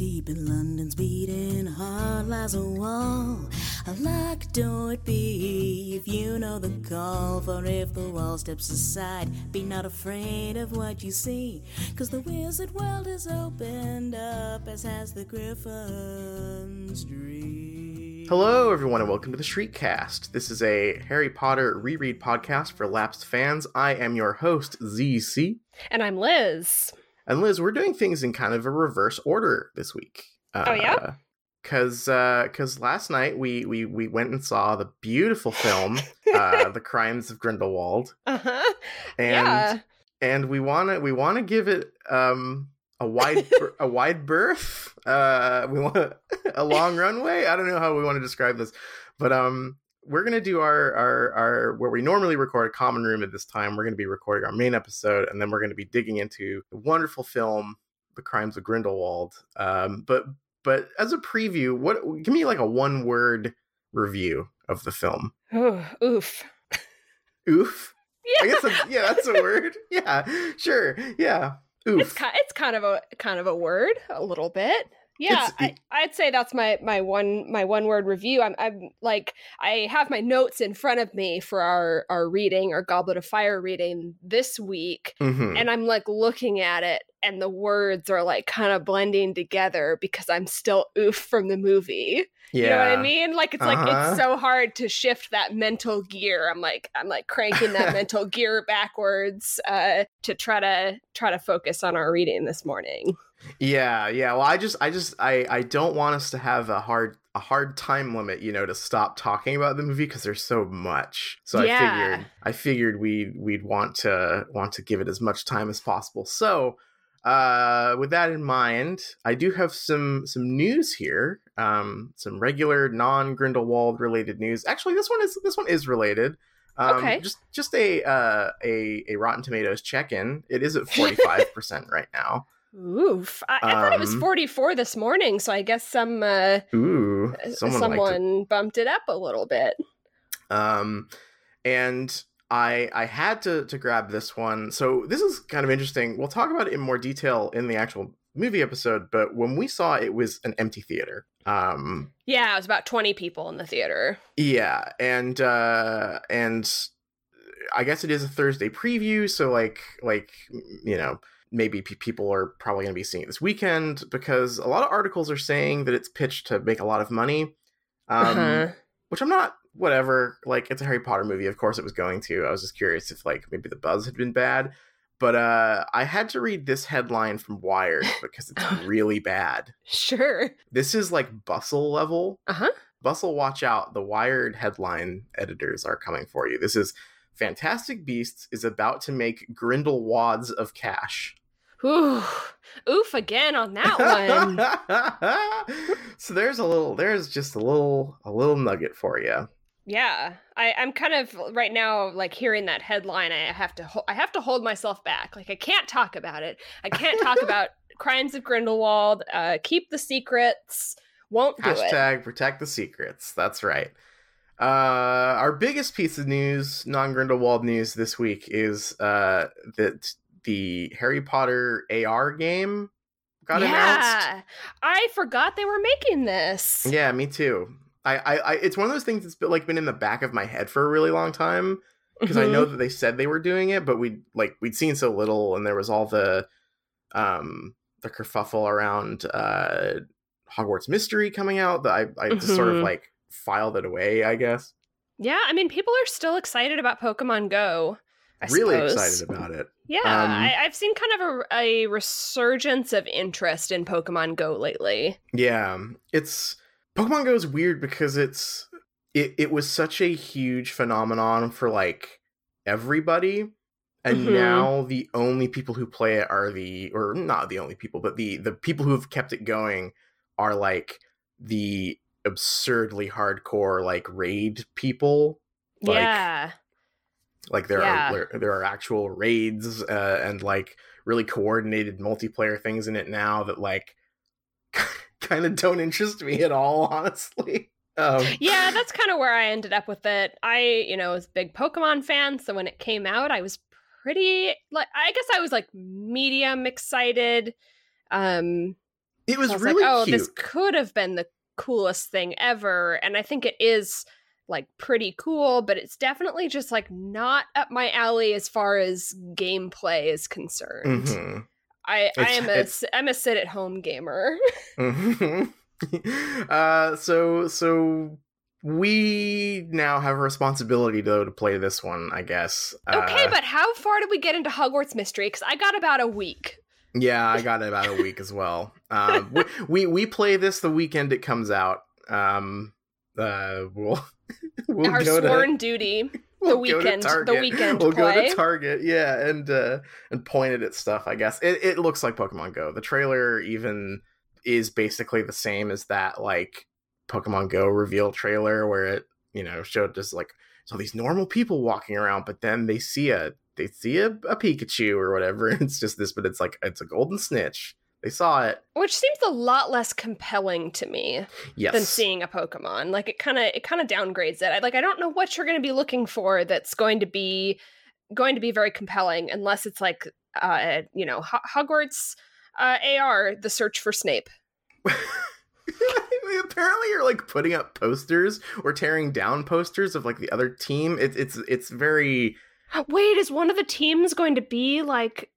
deep in London's beating heart lies a wall. A locked door it be if you know the call. For if the wall steps aside, be not afraid of what you see. Cause the wizard world is opened up, as has the Griffin's dream. Hello, everyone, and welcome to the Shriekcast. This is a Harry Potter reread podcast for lapsed fans. I am your host, ZC. And I'm Liz. And Liz, we're doing things in kind of a reverse order this week. oh yeah, because because uh, last night we we we went and saw the beautiful film, uh, "The Crimes of Grindelwald," uh-huh. and yeah. and we want to we want to give it um a wide a wide berth. Uh, we want a long runway. I don't know how we want to describe this, but um, we're gonna do our our our where we normally record a common room at this time. We're gonna be recording our main episode, and then we're gonna be digging into the wonderful film, "The Crimes of Grindelwald." Um, but but as a preview, what give me like a one word review of the film. Ooh, oof. Oof. Yeah. I guess that's, yeah, that's a word. Yeah, sure. Yeah. Oof. It's it's kind of a kind of a word, a little bit. Yeah, I, I'd say that's my my one my one word review. I'm I'm like I have my notes in front of me for our our reading, our Goblet of Fire reading this week, Mhm. and I'm like looking at it, and the words are like kind of blending together because I'm still oof from the movie. yeah. You know what I mean? Like it's like Uh-huh. it's so hard to shift that mental gear. I'm like I'm like cranking that mental gear backwards uh to try to try to focus on our reading this morning. Yeah, yeah. Well, I just, I just, I, I don't want us to have a hard, a hard time limit, you know, to stop talking about the movie because there's so much. So Yeah. I figured, I figured we, we'd want to, want to give it as much time as possible. So, uh, with that in mind, I do have some, some news here. Um, some regular non Grindelwald related news. Actually, this one is, this one is related. Um, Okay. Just, just a, uh, a, a Rotten Tomatoes check in. It is at forty five percent right now. Oof. I, I thought it was Um, 44 this morning, so I guess some uh Ooh, someone, someone, it. bumped it up a little bit. Um, and I I had to to grab this one. So this is kind of interesting. We'll talk about it in more detail in the actual movie episode. But when we saw it, it was an empty theater. Um, Yeah, it was about 20 people in the theater. yeah, and uh, and I guess it is a Thursday preview. So like like you know. Maybe pe- people are probably going to be seeing it this weekend because a lot of articles are saying that it's pitched to make a lot of money. Um, Uh-huh. which I'm not whatever. Like it's a Harry Potter movie, of course it was going to. I was just curious if like maybe the buzz had been bad. But uh I had to read this headline from Wired because it's really bad. Sure. This is like bustle level. Uh-huh. Bustle watch out. The Wired headline editors are coming for you. This is Fantastic Beasts is about to make Grindelwads of cash. Ooh. Oof again on that one. so there's a little there's just a little a little nugget for you. Yeah, I, I'm kind of right now like hearing that headline. I have to ho- I have to hold myself back. Like I can't talk about it. I can't talk about Crimes of Grindelwald. Uh, keep the secrets. Won't do it. Hashtag protect the secrets. That's right. Uh, our biggest piece of news, non Grindelwald news this week, is uh, that the Harry Potter AR game got announced. yeah, I forgot they were making this. Yeah, me too. I, I, I, it's one of those things that's been, like been in the back of my head for a really long time because I Mhm. know that they said they were doing it, but we'd like we'd seen so little, and there was all the, um, the kerfuffle around uh, Hogwarts Mystery coming out that I, I just sort of Mhm. like filed it away. I guess Yeah, I mean, people are still excited about Pokemon Go. I really suppose. excited about it. Yeah, Um, I, I've seen kind of a, a resurgence of interest in Pokemon Go lately. Yeah, it's Pokemon Go is weird because it's it it was such a huge phenomenon for like everybody, and Mhm. now the only people who play it are the or not the only people, but the the people who have kept it going are like the absurdly hardcore like raid people. Like, yeah, Like there Yeah. are there are actual raids uh, and like really coordinated multiplayer things in it now that like kind of don't interest me at all, honestly. Um, yeah, that's kind of where I ended up with it. I, you know, was a big Pokemon fan, so when it came out, I was pretty like I guess I was like medium excited. Um It was was really like, oh, cute. this could have been the coolest thing ever. And I think it is like pretty cool, but it's definitely just like not up my alley as far as gameplay is concerned. Mhm. I, I am a am a sit at home gamer. Mhm. uh, so so we now have a responsibility though to play this one, I guess. okay, Uh, but how far did we get into Hogwarts Mystery? Because I got about a week. yeah, I got about a week as well. Um, we, we we play this the weekend it comes out. Um, uh, we'll we'll Our sworn to duty. we'll the weekend- the weekend We'll go to Target, yeah, and uh, and point it at stuff. I guess it it looks like Pokemon Go. The trailer even is basically the same as that like Pokemon Go reveal trailer where it you know showed just like so these normal people walking around, but then they see a they see a, a Pikachu or whatever, and it's just this, but it's like it's a golden snitch. They saw it. Which seems a lot less compelling to me Yes. than seeing a Pokemon. Like it kind of it kind of downgrades it. I, like I don't know what you're going to be looking for that's going to be going to be very compelling unless it's like uh you know Ho- Hogwarts uh, AR the search for Snape. Apparently, you're like putting up posters or tearing down posters of like the other team. It's it's it's very. Wait, is one of the teams going to be like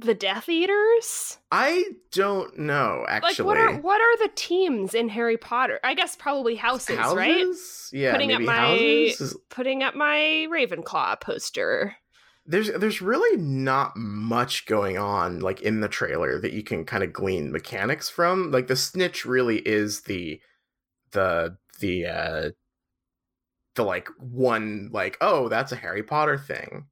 the Death Eaters? I don't know actually. Like what are what are the teams in Harry Potter? I guess probably houses, right? Yeah, Putting up maybe my- houses. Putting up my Ravenclaw poster. There's there's really not much going on like in the trailer that you can kind of glean mechanics from. Like the snitch really is the the the uh the like one like oh that's a Harry Potter thing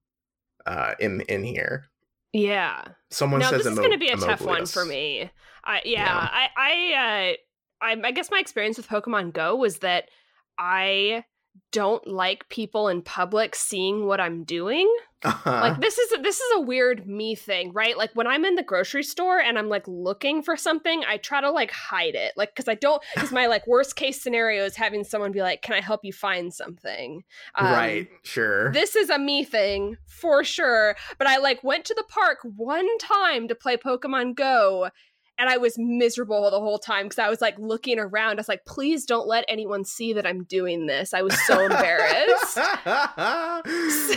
uh in in here. Yeah. Someone no, says this is going to be a tough one for me. I yeah, Yeah. I I uh I, I guess my experience with Pokemon Go was that I don't like people in public seeing what I'm doing. Uh-huh. Like this is this is a weird me thing, right? Like when I'm in the grocery store and I'm like looking for something, I try to like hide it. Like cuz I don't cuz my like worst case scenario is having someone be like, "Can I help you find something?" Um, right, sure. this is a me thing for sure. But I like went to the park one time to play Pokemon Go. And I was miserable the whole time because I was like looking around. I was like, please don't let anyone see that I'm doing this. I was so embarrassed.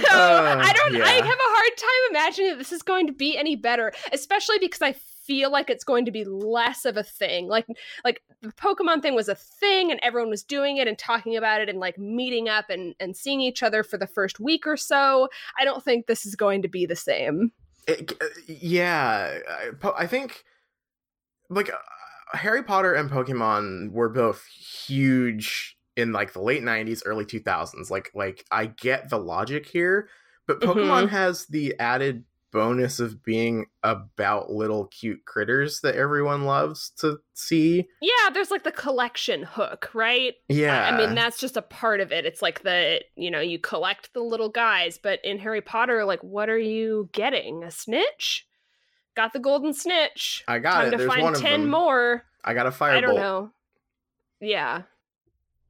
So I don't. I have a hard time imagining that this is going to be any better, especially because I feel like it's going to be less of a thing. Like, like the Pokemon thing was a thing, and everyone was doing it and talking about it, and like meeting up and and seeing each other for the first week or so. I don't think this is going to be the same. It, uh, yeah, I, I think like uh, Harry Potter and Pokemon were both huge in like the late 90s early 2000s like like I get the logic here but Pokemon Mhm. has the added bonus of being about little cute critters that everyone loves to see Yeah, there's like the collection hook, right? yeah I mean, that's just a part of it. It's like the, you know, you collect the little guys, but in Harry Potter, like, what are you getting? A snitch? Got the golden snitch. I got Time it to there's find one of 10 them more. I got a firebolt I don't know. Yeah.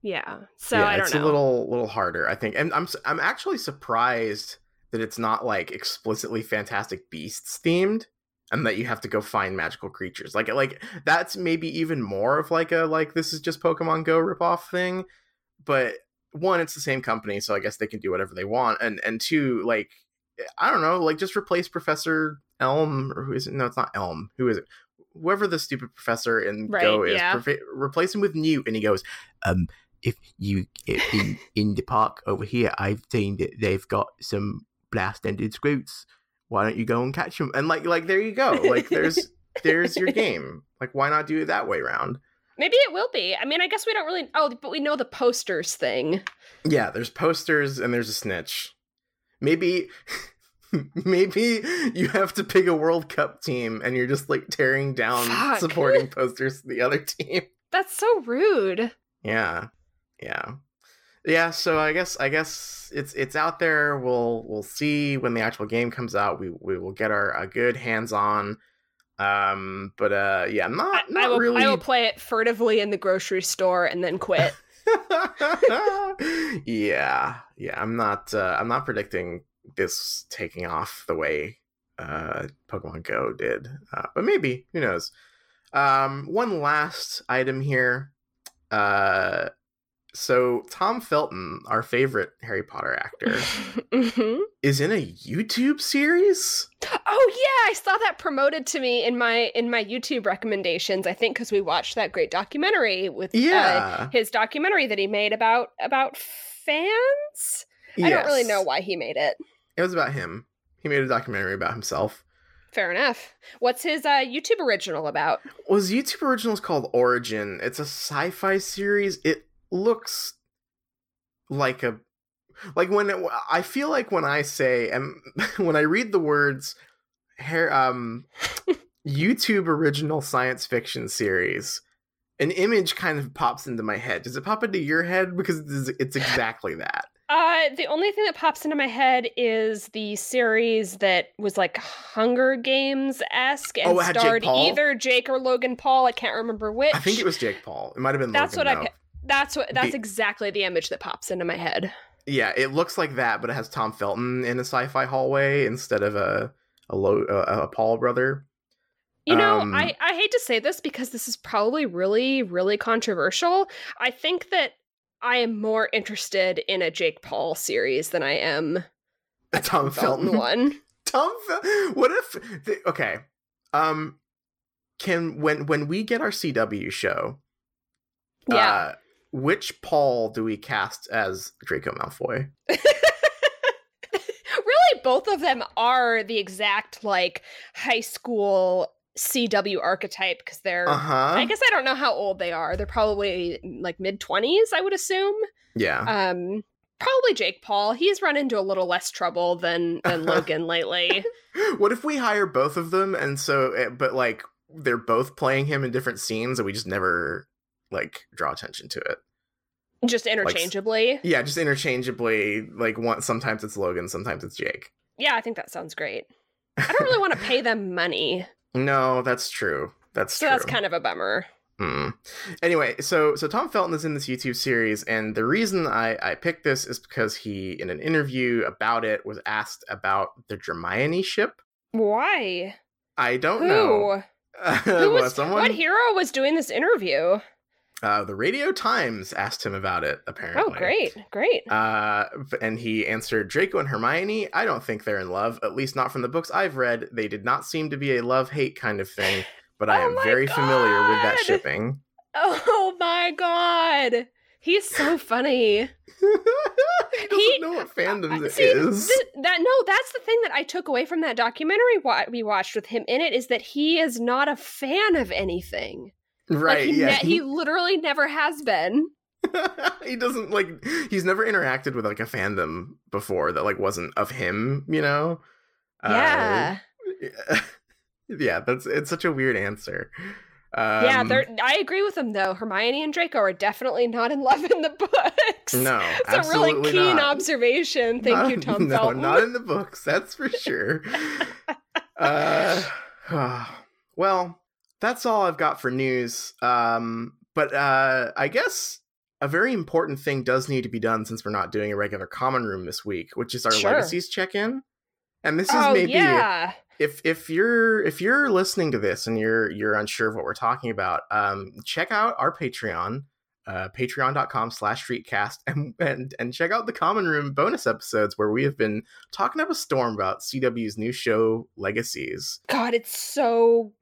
Yeah. So yeah, I don't know. it's know. a little little harder, I think. And I'm I'm actually surprised that it's not like explicitly Fantastic Beasts themed, and that you have to go find magical creatures. Like like that's maybe even more of like a like this is just Pokemon Go ripoff thing. But one, it's the same company, so I guess they can do whatever they want. And and two, like I don't know, like just replace Professor Elm or who is it? No, it's not Elm. Who is it? Whoever the stupid professor in Right, Go is, yeah. Profe- replace him with Newt, and he goes, um, if you in in the park over here, I've seen that they've got some blast-ended Skrewts. Why don't you go and catch them? And like like there you go. Like there's there's your game. Like why not do it that way around? Maybe it will be. I mean, I guess we don't really. Oh, but we know the posters thing. Yeah, there's posters and there's a snitch. Maybe maybe you have to pick a World Cup team and you're just like tearing down Fuck. supporting posters to the other team. That's so rude. Yeah. Yeah. Yeah, so I guess I guess it's it's out there. We'll we'll see when the actual game comes out. We we will get our a good hands on. Um, but uh, yeah, I, not I not will. really. I will play it furtively in the grocery store and then quit. yeah, yeah. I'm not. Uh, I'm not predicting this taking off the way uh, Pokemon Go did, uh, but maybe who knows. Um, one last item here. Uh, so Tom Felton, our favorite Harry Potter actor, hmm is in a YouTube series. Oh yeah, I saw that promoted to me in my in my YouTube recommendations. I think because we watched that great documentary with uh, Yeah, his documentary that he made about about fans. I don't really know why he made it. It was about him. He made a documentary about himself. Fair enough. What's his uh, YouTube original about? Was YouTube original is called Origin. It's a sci-fi series. It looks like a like when it, I feel like when I say and when I read the words hair um YouTube original science fiction series, an image kind of pops into my head. Does it pop into your head? Because it's, exactly that. Uh, the only thing that pops into my head is the series that was like Hunger Games esque and Oh, had Jake starred either Jake or Logan Paul. I can't remember which. I think it was Jake Paul. It might have been. That's Logan, what I though. pi- That's what. That's The- exactly the image that pops into my head. Yeah, it looks like that, but it has Tom Felton in a sci-fi hallway instead of a a, low, a, a Paul brother. You know, Um, I, I hate to say this because this is probably really, really controversial. I think that I am more interested in a Jake Paul series than I am A Tom Felton Felton one. Tom Fel- What if okay. Um can when when we get our CW show, Yeah. uh which Paul do we cast as Draco Malfoy? really, both of them are the exact like high school CW archetype because they're. Uh-huh. I guess I don't know how old they are. They're probably like mid twenties, I would assume. yeah. Um, probably Jake Paul. He's run into a little less trouble than than Logan lately. what if we hire both of them and so eh, but like they're both playing him in different scenes and we just never like draw attention to it. Just interchangeably. Yeah, just interchangeably like one sometimes it's Logan, sometimes it's Jake. Yeah, I think that sounds great. I don't really want to pay them money, No, that's true. That's so true. that's kind of a bummer. Mm. Anyway, so so Tom Felton is in this YouTube series, and the reason I I picked this is because he, in an interview about it, was asked about the Hermione ship. Why? I don't Who? know. Who Well, was? someone, What hero was doing this interview? Uh, the Radio Times asked him about it. Apparently. Oh, great, great. Uh, and he answered Draco and Hermione. I don't think they're in love, at least not from the books I've read. They did not seem to be a love hate kind of thing, but I Oh am very familiar with that shipping. Oh my god, he's so funny. he doesn't He- know what fandom Uh, see, is. th- that no, that's the thing that I took away from that documentary wa- we watched with him in it is that he is not a fan of anything. Right? Like he, yeah. ne- he literally never has been. he doesn't like. He's never interacted with like a fandom before that like wasn't of him. You know. yeah, Uh, yeah. That's it's such a weird answer. Um, yeah. They're, I agree with him though. Hermione and Draco are definitely not in love in the books. No, it's a really keen not. observation. Thank Not- you, Tom no, Felton. not in the books. That's for sure. uh, well, that's all I've got for news. Um, but uh, I guess a very important thing does need to be done since we're not doing a regular common room this week, which is our Sure. legacies check-in. And this is oh maybe yeah, if if you're if you're listening to this and you're you're unsure of what we're talking about um check out our patreon uh patreon.com slash shriekcast and, and and check out the common room bonus episodes where we have been talking up a storm about cw's new show legacies God, it's so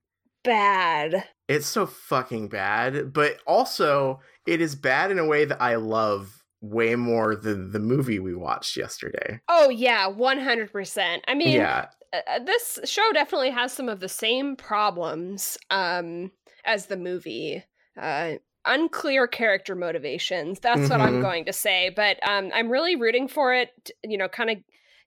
bad. it's so fucking bad but also it is bad in a way that i love way more than the movie we watched yesterday Oh yeah, one hundred percent. I mean, yeah uh, this show definitely has some of the same problems um, as the movie. Uh, unclear character motivations. That's what I'm Mhm. going to say. But um, I'm really rooting for it. You know, kind of,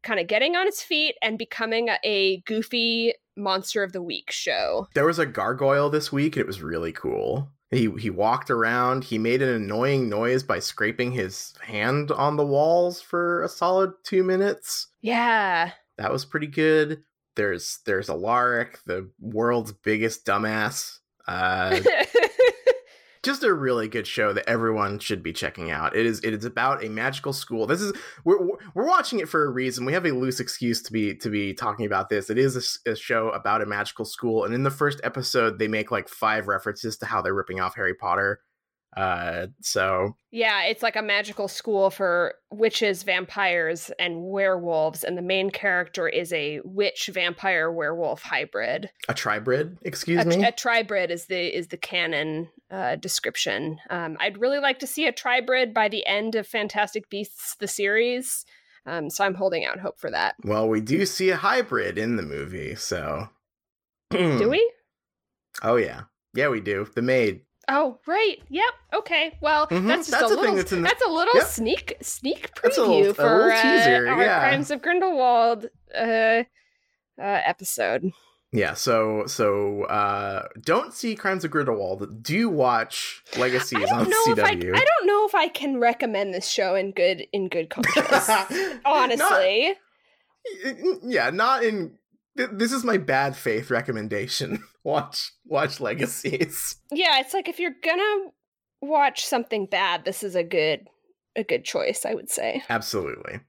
kind of getting on its feet and becoming a, goofy monster of the week show. There was a gargoyle this week. It was really cool. He he walked around. He made an annoying noise by scraping his hand on the walls for a solid two minutes. Yeah. That was pretty good. There's there's Alaric, the world's biggest dumbass. Uh, just a really good show that everyone should be checking out. It is it is about a magical school. This is we're we're watching it for a reason. We have a loose excuse to be to be talking about this. It is a, a show about a magical school, and in the first episode, they make like five references to how they're ripping off Harry Potter. Uh, so yeah, it's like a magical school for witches, vampires, and werewolves, and the main character is a witch vampire werewolf hybrid. A tribrid, excuse a, me. A tribrid is the is the canon uh, description. Um, I'd really like to see a tribrid by the end of Fantastic Beasts the series. Um, so I'm holding out hope for that. Well, we do see a hybrid in the movie, so do we? Oh yeah, yeah, we do. The maid. Oh right, yep. Okay, well mm-hmm. that's just that's a, little. The... That's a little yep. sneak sneak preview little, for uh, teaser, our yeah. Crimes of Grindelwald uh, uh, episode. Yeah, so so uh, don't see Crimes of Grindelwald. Do watch Legacies on CW. I, I, don't know if I can recommend this show in good in good conscience. honestly, not, yeah, not in this is my bad faith recommendation. watch watch Legacies. Yeah, it's like if you're gonna watch something bad, this is a good a good choice, I would say. Absolutely.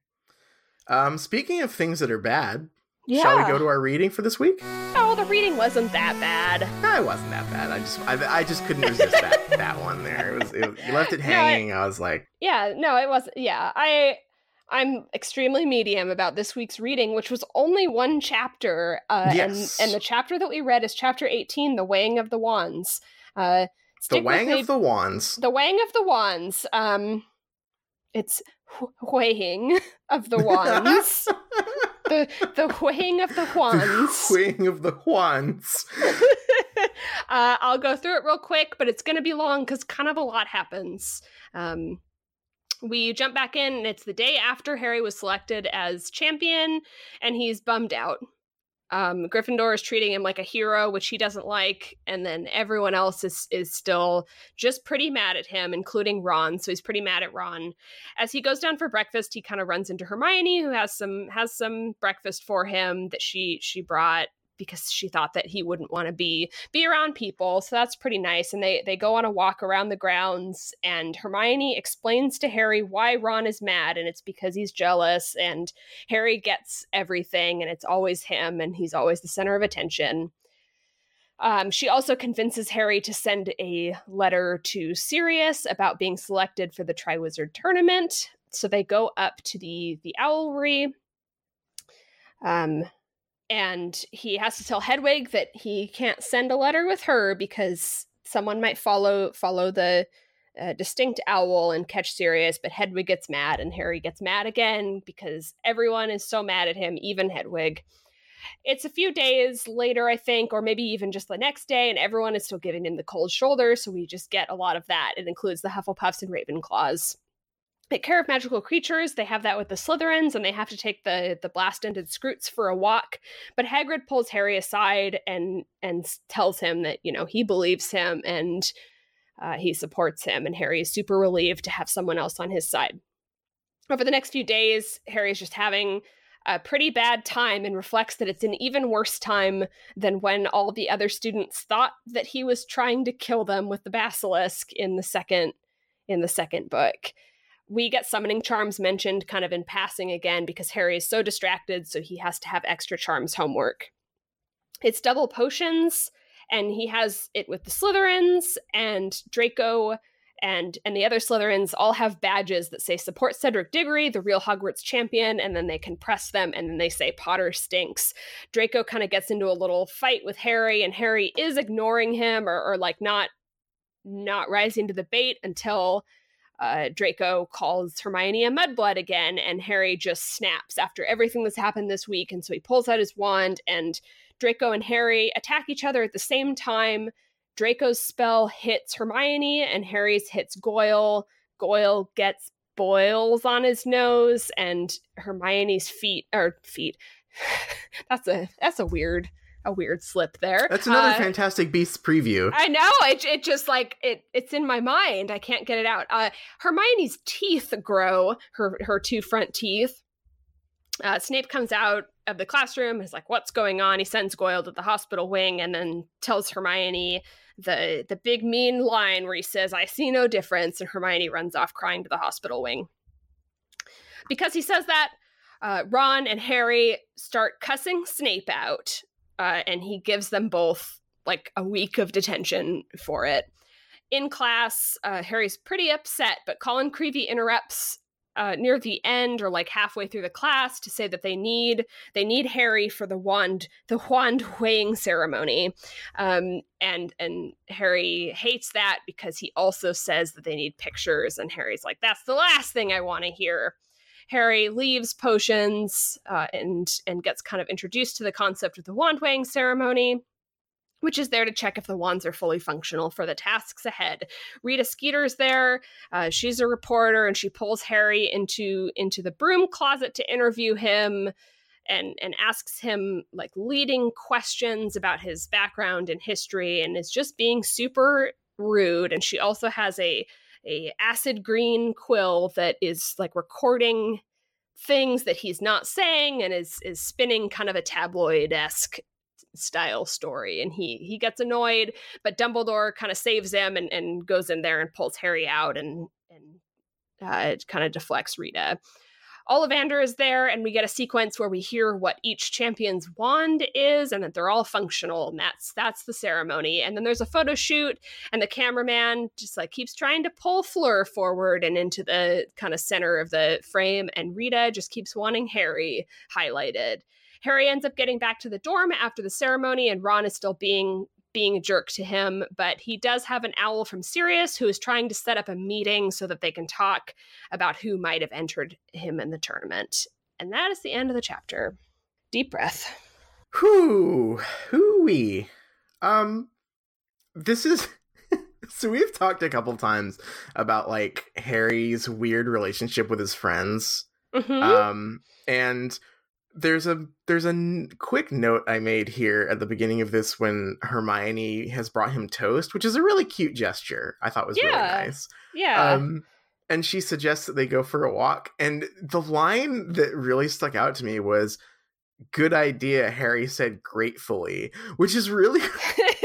Um, speaking of things that are bad, yeah. shall we go to our reading for this week? Oh, the reading wasn't that bad. No, it wasn't that bad. I just I, I just couldn't resist that that one there. It was, it, you left it hanging. No, I, I was like, yeah, no, it wasn't. Yeah, I I'm extremely medium about this week's reading, which was only one chapter. Uh, yes. and, and the chapter that we read is chapter 18, The Weighing of the Wands. Uh, the Weighing of the Wands. The Weighing of the Wands. Um, it's weighing of the wands. the the weighing of the wands. The weighing of the wands. uh, I'll go through it real quick, but it's going to be long because kind of a lot happens. Um, we jump back in and it's the day after Harry was selected as champion and he's bummed out. Um, Gryffindor is treating him like a hero, which he doesn't like, and then everyone else is is still just pretty mad at him, including Ron. So he's pretty mad at Ron. As he goes down for breakfast, he kind of runs into Hermione, who has some has some breakfast for him that she she brought because she thought that he wouldn't want to be be around people so that's pretty nice and they they go on a walk around the grounds and hermione explains to harry why ron is mad and it's because he's jealous and harry gets everything and it's always him and he's always the center of attention um, she also convinces Harry to send a letter to Sirius about being selected for the Triwizard tournament. So they go up to the the Owlery. Um, and he has to tell Hedwig that he can't send a letter with her because someone might follow follow the uh, distinct owl and catch Sirius, but Hedwig gets mad and Harry gets mad again because everyone is so mad at him, even Hedwig. It's a few days later, I think, or maybe even just the next day, and everyone is still giving him the cold shoulder, so we just get a lot of that. It includes the Hufflepuffs and Ravenclaws take care of magical creatures. They have that with the Slytherins, and they have to take the the blast-ended Skrewts for a walk. But Hagrid pulls Harry aside and and tells him that you know he believes him and uh, he supports him. And Harry is super relieved to have someone else on his side. Over the next few days, Harry is just having a pretty bad time and reflects that it's an even worse time than when all the other students thought that he was trying to kill them with the basilisk in the second in the second book we get summoning charms mentioned kind of in passing again because Harry is so distracted, so he has to have extra charms homework. It's double potions, and he has it with the Slytherins and Draco and and the other Slytherins all have badges that say support Cedric Diggory, the real Hogwarts champion, and then they can press them and then they say Potter stinks. Draco kind of gets into a little fight with Harry, and Harry is ignoring him or, or like not not rising to the bait until uh, Draco calls Hermione a mudblood again, and Harry just snaps after everything that's happened this week. And so he pulls out his wand, and Draco and Harry attack each other at the same time. Draco's spell hits Hermione, and Harry's hits Goyle. Goyle gets boils on his nose, and Hermione's feet or feet. that's a that's a weird a weird slip there. That's another uh, Fantastic Beasts preview. I know. It, it just like it it's in my mind. I can't get it out. Uh, Hermione's teeth grow, her her two front teeth. Uh, Snape comes out of the classroom. He's like, "What's going on?" He sends Goyle to the hospital wing, and then tells Hermione the the big mean line where he says, "I see no difference," and Hermione runs off crying to the hospital wing. Because he says that, uh, Ron and Harry start cussing Snape out, uh, and he gives them both like a week of detention for it. In class, uh, Harry's pretty upset, but Colin Creevey interrupts uh, near the end or like halfway through the class to say that they need they need Harry for the wand the wand weighing ceremony, um, and and Harry hates that because he also says that they need pictures, and Harry's like that's the last thing I want to hear. Harry leaves potions uh, and and gets kind of introduced to the concept of the wand weighing ceremony which is there to check if the wands are fully functional for the tasks ahead. Rita Skeeter's there. Uh, she's a reporter, and she pulls Harry into into the broom closet to interview him, and and asks him like leading questions about his background and history, and is just being super rude. And she also has a a acid green quill that is like recording things that he's not saying and is is spinning kind of a tabloid esque style story. And he he gets annoyed but dumbledore kind of saves him and, and goes in there and pulls harry out and and uh, kind of deflects rita ollivander is there and we get a sequence where we hear what each champion's wand is and that they're all functional and that's that's the ceremony. And then there's a photo shoot and the cameraman just like keeps trying to pull fleur forward and into the kind of center of the frame and rita just keeps wanting harry highlighted. Harry ends up getting back to the dorm after the ceremony, and Ron is still being being a jerk to him, but he does have an owl from Sirius who is trying to set up a meeting so that they can talk about who might have entered him in the tournament. And that is the end of the chapter. Deep breath. Whoo, hooey. Um, this is so we've talked a couple times about like Harry's weird relationship with his friends. Mm-hmm. Um, and there's a there's a n- quick note I made here at the beginning of this when Hermione has brought him toast, which is a really cute gesture. I thought was Yeah. really nice. yeah. Um, and she suggests that they go for a walk, and the line that really stuck out to me was, "Good idea," Harry said gratefully, which is really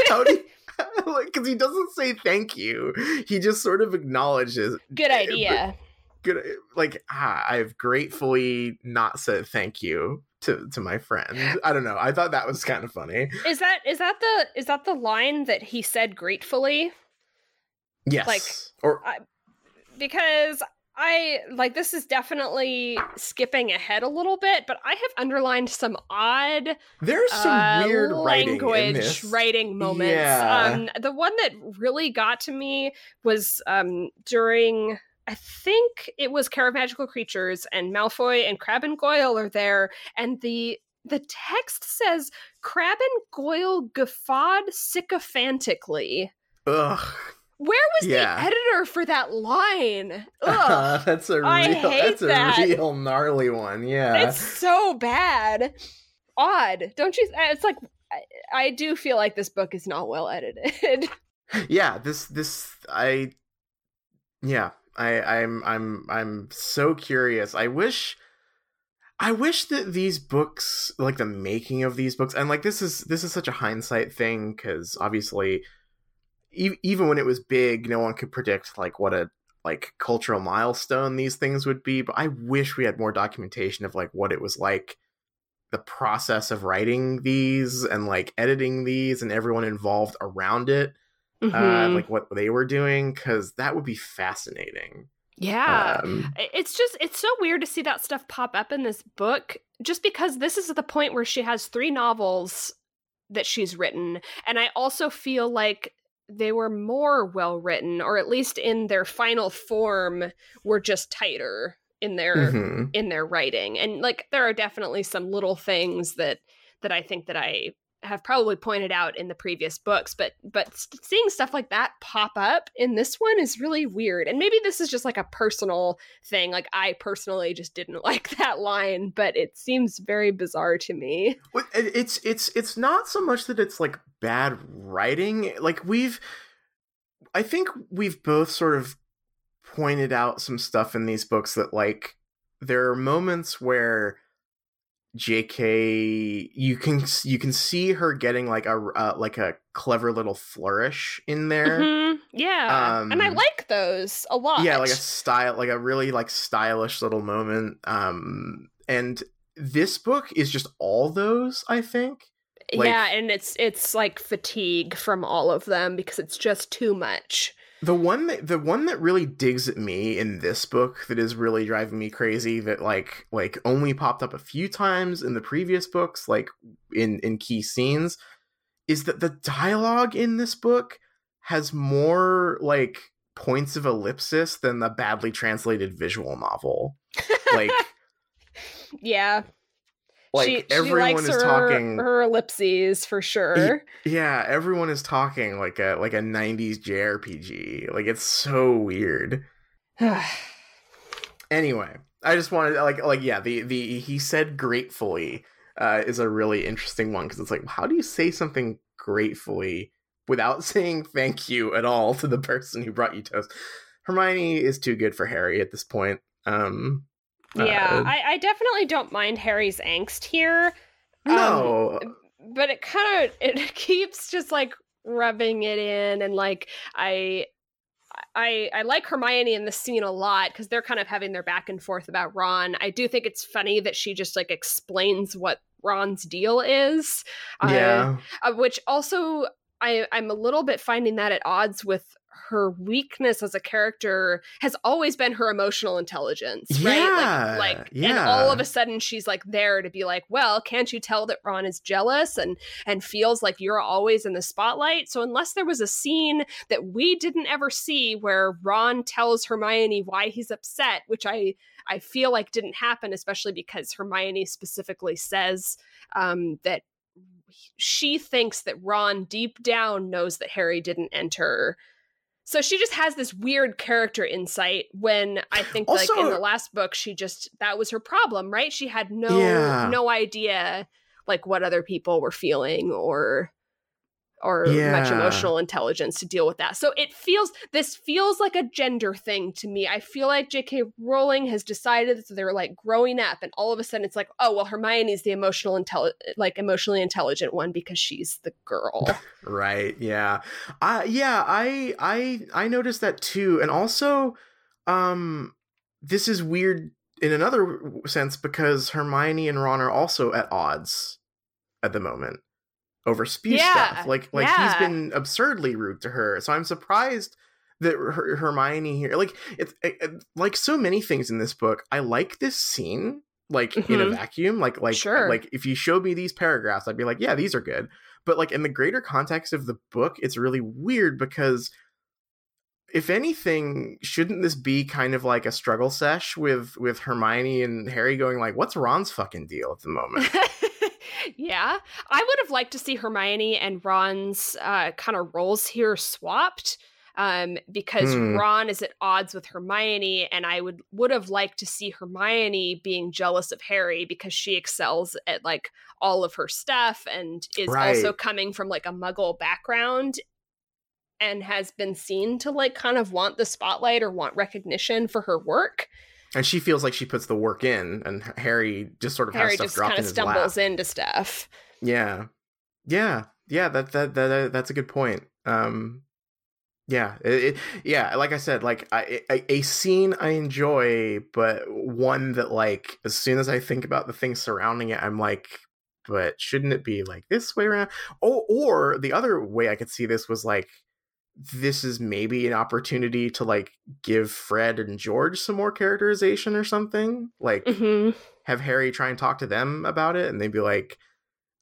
how do you, like because he doesn't say thank you, he just sort of acknowledges Good idea. Good like ah, I've gratefully not said thank you to to my friend. I don't know. I thought that was kind of funny. Is that is that the is that the line that he said gratefully? Yes. Like, or because I like this is definitely skipping ahead a little bit, but I have underlined some odd there's some uh, weird language this. writing moments. Yeah. Um, the one that really got to me was um, during. I think it was Care of Magical Creatures, and Malfoy and Crabbe and Goyle are there, and the the text says Crabbe and Goyle guffawed sycophantically. Ugh. Where was Yeah. the editor for that line? Ugh. that's a real I hate that's a real gnarly one. Yeah. It's so bad. Odd. Don't you? It's like, I, I do feel like this book is not well edited. yeah, this this I yeah, I I'm I'm I'm so curious. I wish I wish that these books like the making of these books and like this is this is such a hindsight thing cuz obviously e- even when it was big no one could predict like what a like cultural milestone these things would be but I wish we had more documentation of like what it was like the process of writing these and like editing these and everyone involved around it uh, Mhm. like what they were doing because that would be fascinating. yeah. Um, it's just, it's so weird to see that stuff pop up in this book just because this is the point where she has three novels that she's written. And I also feel like they were more well written, or at least in their final form, were just tighter in their mhm. in their writing and like there are definitely some little things that that i think that i have probably pointed out in the previous books but but seeing stuff like that pop up in this one is really weird and maybe this is just like a personal thing like i personally just didn't like that line but it seems very bizarre to me It's it's it's not so much that it's like bad writing. Like we've, I think we've both sort of pointed out some stuff in these books that like there are moments where JK you can you can see her getting like a uh, like a clever little flourish in there. Mhm. Yeah, and I Um, like those a lot. Yeah, like a style like a really like stylish little moment. Um and this book is just all those, I think. like- yeah, and it's it's like fatigue from all of them because it's just too much. The one that the one that really digs at me in this book that is really driving me crazy that like like only popped up a few times in the previous books like in in key scenes is that the dialogue in this book has more like points of ellipsis than the badly translated visual novel. Like Yeah, like she, everyone she is her, talking her ellipses for sure. Yeah, everyone is talking like a like a 90s JRPG. Like it's so weird. Anyway, I just wanted like like yeah, the the he said gratefully uh is a really interesting one cuz it's like how do you say something gratefully without saying thank you at all to the person who brought you toast? Hermione is too good for Harry at this point. Um yeah, uh, I, I definitely don't mind Harry's angst here. Um, no. but it kind of it keeps just like rubbing it in and like i i i like hermione in the scene a lot because they're kind of having their back and forth about ron i do think it's funny that she just like explains what ron's deal is yeah. uh, which also i i'm a little bit finding that at odds with her weakness as a character has always been her emotional intelligence, right? Yeah, Like, like, and all of a sudden she's like there to be like, well, can't you tell that Ron is jealous and and feels like you're always in the spotlight? So unless there was a scene that we didn't ever see where Ron tells Hermione why he's upset, which I I feel like didn't happen, especially because Hermione specifically says um, that she thinks that Ron deep down knows that Harry didn't enter. So she just has this weird character insight when I think like in the last book she just that was her problem, right? She had no Yeah. no idea like what other people were feeling or or much emotional intelligence to deal with that. So it feels this feels like a gender thing to me. I feel like J.K. Rowling has decided that they're like growing up, and all of a sudden it's like, oh well, Hermione's the emotional intelli- like emotionally intelligent one because she's the girl. Right. Yeah. I yeah, I I I noticed that too. And also um this is weird in another sense because Hermione and Ron are also at odds at the moment over spew Yeah, stuff. Like like yeah. he's been absurdly rude to her. So I'm surprised that Her- Hermione here like it's it, it- like so many things in this book. I like this scene like in a Mhm. vacuum like like Sure. like if you showed me these paragraphs I'd be like yeah these are good but like in the greater context of the book it's really weird because if anything shouldn't this be kind of like a struggle sesh with with hermione and harry going like what's ron's fucking deal at the moment yeah, I would have liked to see Hermione and Ron's uh, kind of roles here swapped. Um, because Hmm. Ron is at odds with Hermione, and I would would have liked to see Hermione being jealous of Harry because she excels at like all of her stuff and is Right. also coming from like a Muggle background and has been seen to like kind of want the spotlight or want recognition for her work. And she feels like she puts the work in and harry just sort of has Harry stuff just dropped kind in of his lap stumbles into stuff. Yeah. Yeah. Yeah, that that, that that's a good point. Um yeah, it, it, yeah, like I said, like I, a, a scene I enjoy, but one that like as soon as I think about the things surrounding it, I'm like, but shouldn't it be like this way around? Oh, or the other way I could see this was like this is maybe an opportunity to like give Fred and George some more characterization or something. Like hmm have Harry try and talk to them about it, and they'd be like,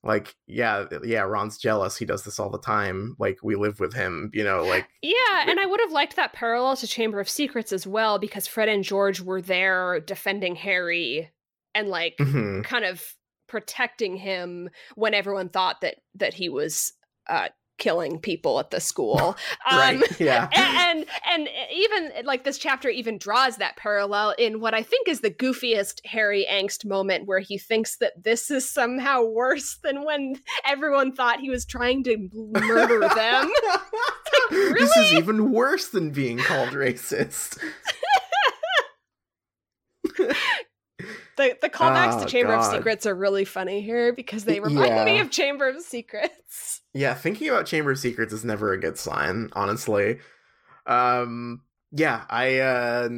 like, yeah, yeah, Ron's jealous. He does this all the time. Like, we live with him, you know, like, Yeah, and I would have liked that parallel to Chamber of Secrets as well because Fred and George were there defending Harry and like mhm. kind of protecting him when everyone thought that that he was uh killing people at the school. right, um, yeah, and, and and even like this chapter even draws that parallel in what I think is the goofiest Harry angst moment where he thinks that this is somehow worse than when everyone thought he was trying to murder them. This is even worse than being called racist. The the callbacks Oh, to Chamber of Secrets are really funny here because they remind me of Chamber of Secrets. Yeah, thinking about Chamber of Secrets is never a good sign, honestly. Um, yeah, I, uh,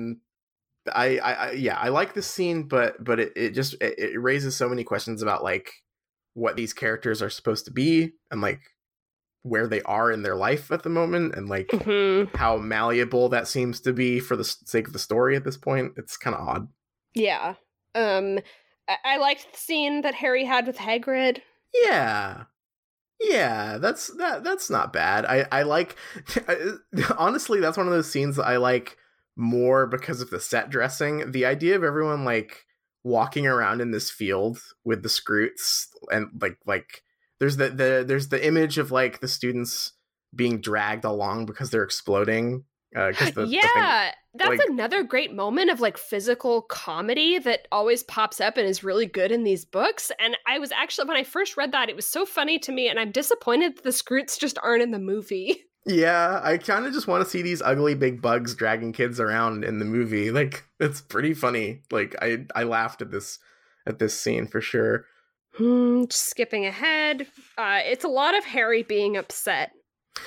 I, I, I, yeah, I like this scene, but but it, it just it, it raises so many questions about like what these characters are supposed to be and like where they are in their life at the moment and like Mhm. how malleable that seems to be for the sake of the story at this point. It's kind of odd. Yeah. Um, I-, I liked the scene that Harry had with Hagrid. Yeah. Yeah, that's that that's not bad. I I like honestly that's one of those scenes that I like more because of the set dressing. The idea of everyone like walking around in this field with the Skrewts and like like there's the, the there's the image of like the students being dragged along because they're exploding uh the, the yeah, that's like- another great moment of like physical comedy that always pops up and is really good in these books. And I was actually when I first read that, it was so funny to me, and I'm disappointed that the Skrewts just aren't in the movie. Yeah, I kind of just want to see these ugly big bugs dragging kids around in the movie. Like it's pretty funny. Like I I laughed at this at this scene for sure. Hmm, just skipping ahead, uh, it's a lot of Harry being upset.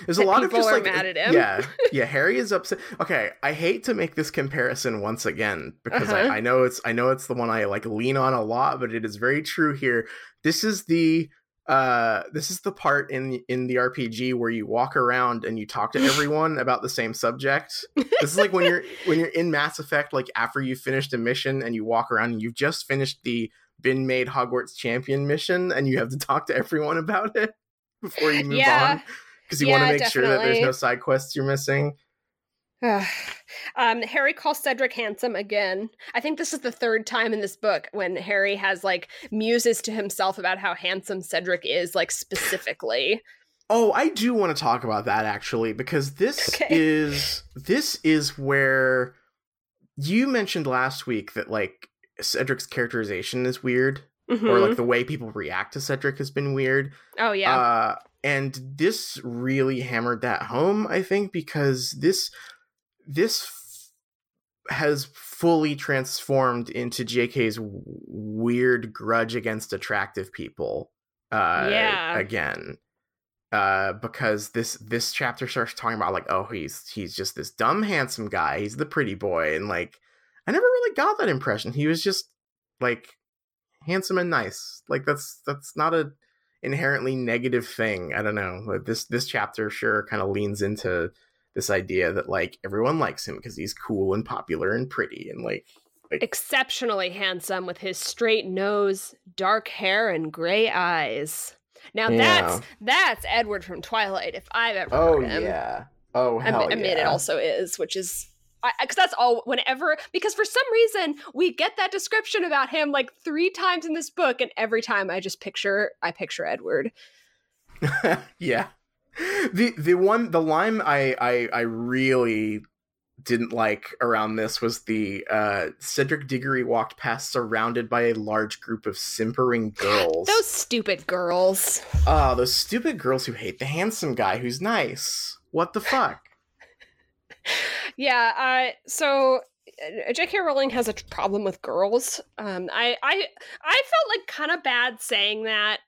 There's a lot of just like mad at him. yeah, yeah. Harry is upset. Okay, I hate to make this comparison once again because Uh-huh. I, I know it's I know it's the one I like lean on a lot, but it is very true here. This is the uh this is the part in in the RPG where you walk around and you talk to everyone about the same subject. This is like when you're when you're in Mass Effect, like after you finished a mission and you walk around and you've just finished the been made Hogwarts champion mission and you have to talk to everyone about it before you move Yeah. on because you want to Yeah, make sure that there's no side quests you're missing. um, Harry calls Cedric handsome again. I think this is the third time in this book when Harry has like muses to himself about how handsome Cedric is, like specifically. Oh, I do want to talk about that actually because this Okay. is this is where you mentioned last week that like Cedric's characterization is weird or Mhm. like the way people react to Cedric has been weird. oh yeah, Uh, and this really hammered that home, I think, because this this f- has fully transformed into JK's w- weird grudge against attractive people. Uh, Yeah. Again, uh, because this this chapter starts talking about like, oh, he's he's just this dumb handsome guy. He's the pretty boy, and like, I never really got that impression. He was just like handsome and nice. Like that's that's not a inherently negative thing. I don't know. Like this this chapter sure kind of leans into this idea that like everyone likes him because he's cool and popular and pretty and like exceptionally handsome with his straight nose, dark hair, and gray eyes. Now that's Yeah. that's Edward from Twilight, if I've ever oh heard him. yeah oh I, hell I mean, it also is, which is because that's all. Whenever, because for some reason we get that description about him like three times in this book, and every time I just picture, I picture Edward. yeah the the one the line I, I I really didn't like around this was the uh Cedric Diggory walked past surrounded by a large group of simpering girls. Those stupid girls. Ah, those stupid girls who hate the handsome guy who's nice. What the fuck? Yeah. Uh, so uh, J.K. Rowling has a problem with girls. Um, I I I felt like kind of bad saying that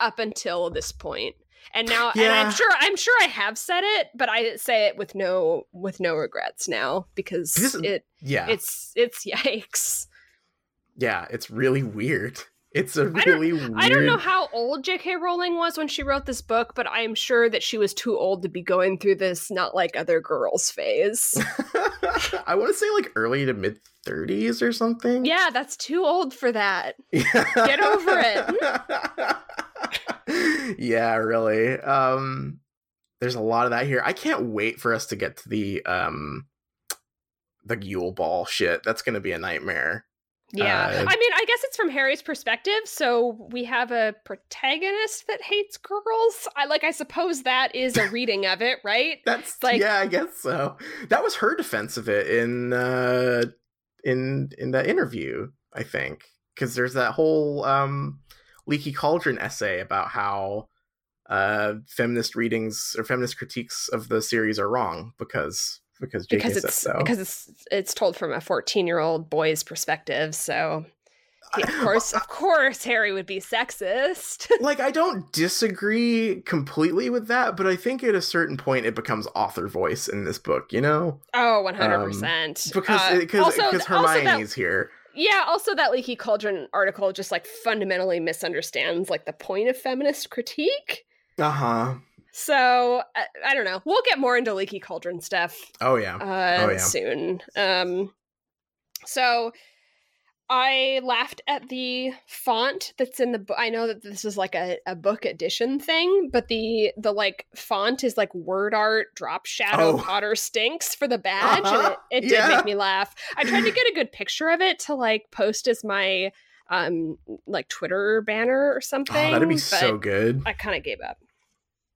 up until this point. And now, and I'm sure, I'm sure I have said it, but I say it with no, with no regrets now because This- it, Yeah. it's, it's yikes. yeah, it's really weird. It's a really weird I don't know how old J.K. Rowling was when she wrote this book, but I am sure that she was too old to be going through this not like other girls phase. I want to say like early to mid 30s or something. yeah, that's too old for that. Get over it. yeah, really. Um there's a lot of that here. I can't wait for us to get to the um the Yule Ball shit. That's going to be a nightmare. Yeah. Uh, I mean, I guess it's from Harry's perspective, so we have a protagonist that hates girls. I like I suppose that is a reading of it, right? That's Like- yeah, I guess so. That was her defense of it in uh in in that interview, I think. Cuz there's that whole um leaky cauldron essay about how uh feminist readings or feminist critiques of the series are wrong because because JK Because it's so. because it's it's told from a 14-year-old boy's perspective, so of course, of course, Harry would be sexist. like I don't disagree completely with that, but I think at a certain point it becomes author voice in this book. You know? Oh, Oh, one hundred percent. Because because because Hermione's that, here. Yeah. Also, that leaky cauldron article just like fundamentally misunderstands like the point of feminist critique. Uh huh. So I, I, don't know. We'll get more into leaky cauldron stuff. Oh yeah. Uh, oh yeah. Soon. Um. So I laughed at the font that's in the book. I know that this is like a, a book edition thing, but the the like font is like word art drop shadow oh. Potter stinks for the badge, uh-huh. and it, it yeah. did make me laugh. I tried to get a good picture of it to like post as my um like Twitter banner or something. Oh, that'd be so good. I kind of gave up,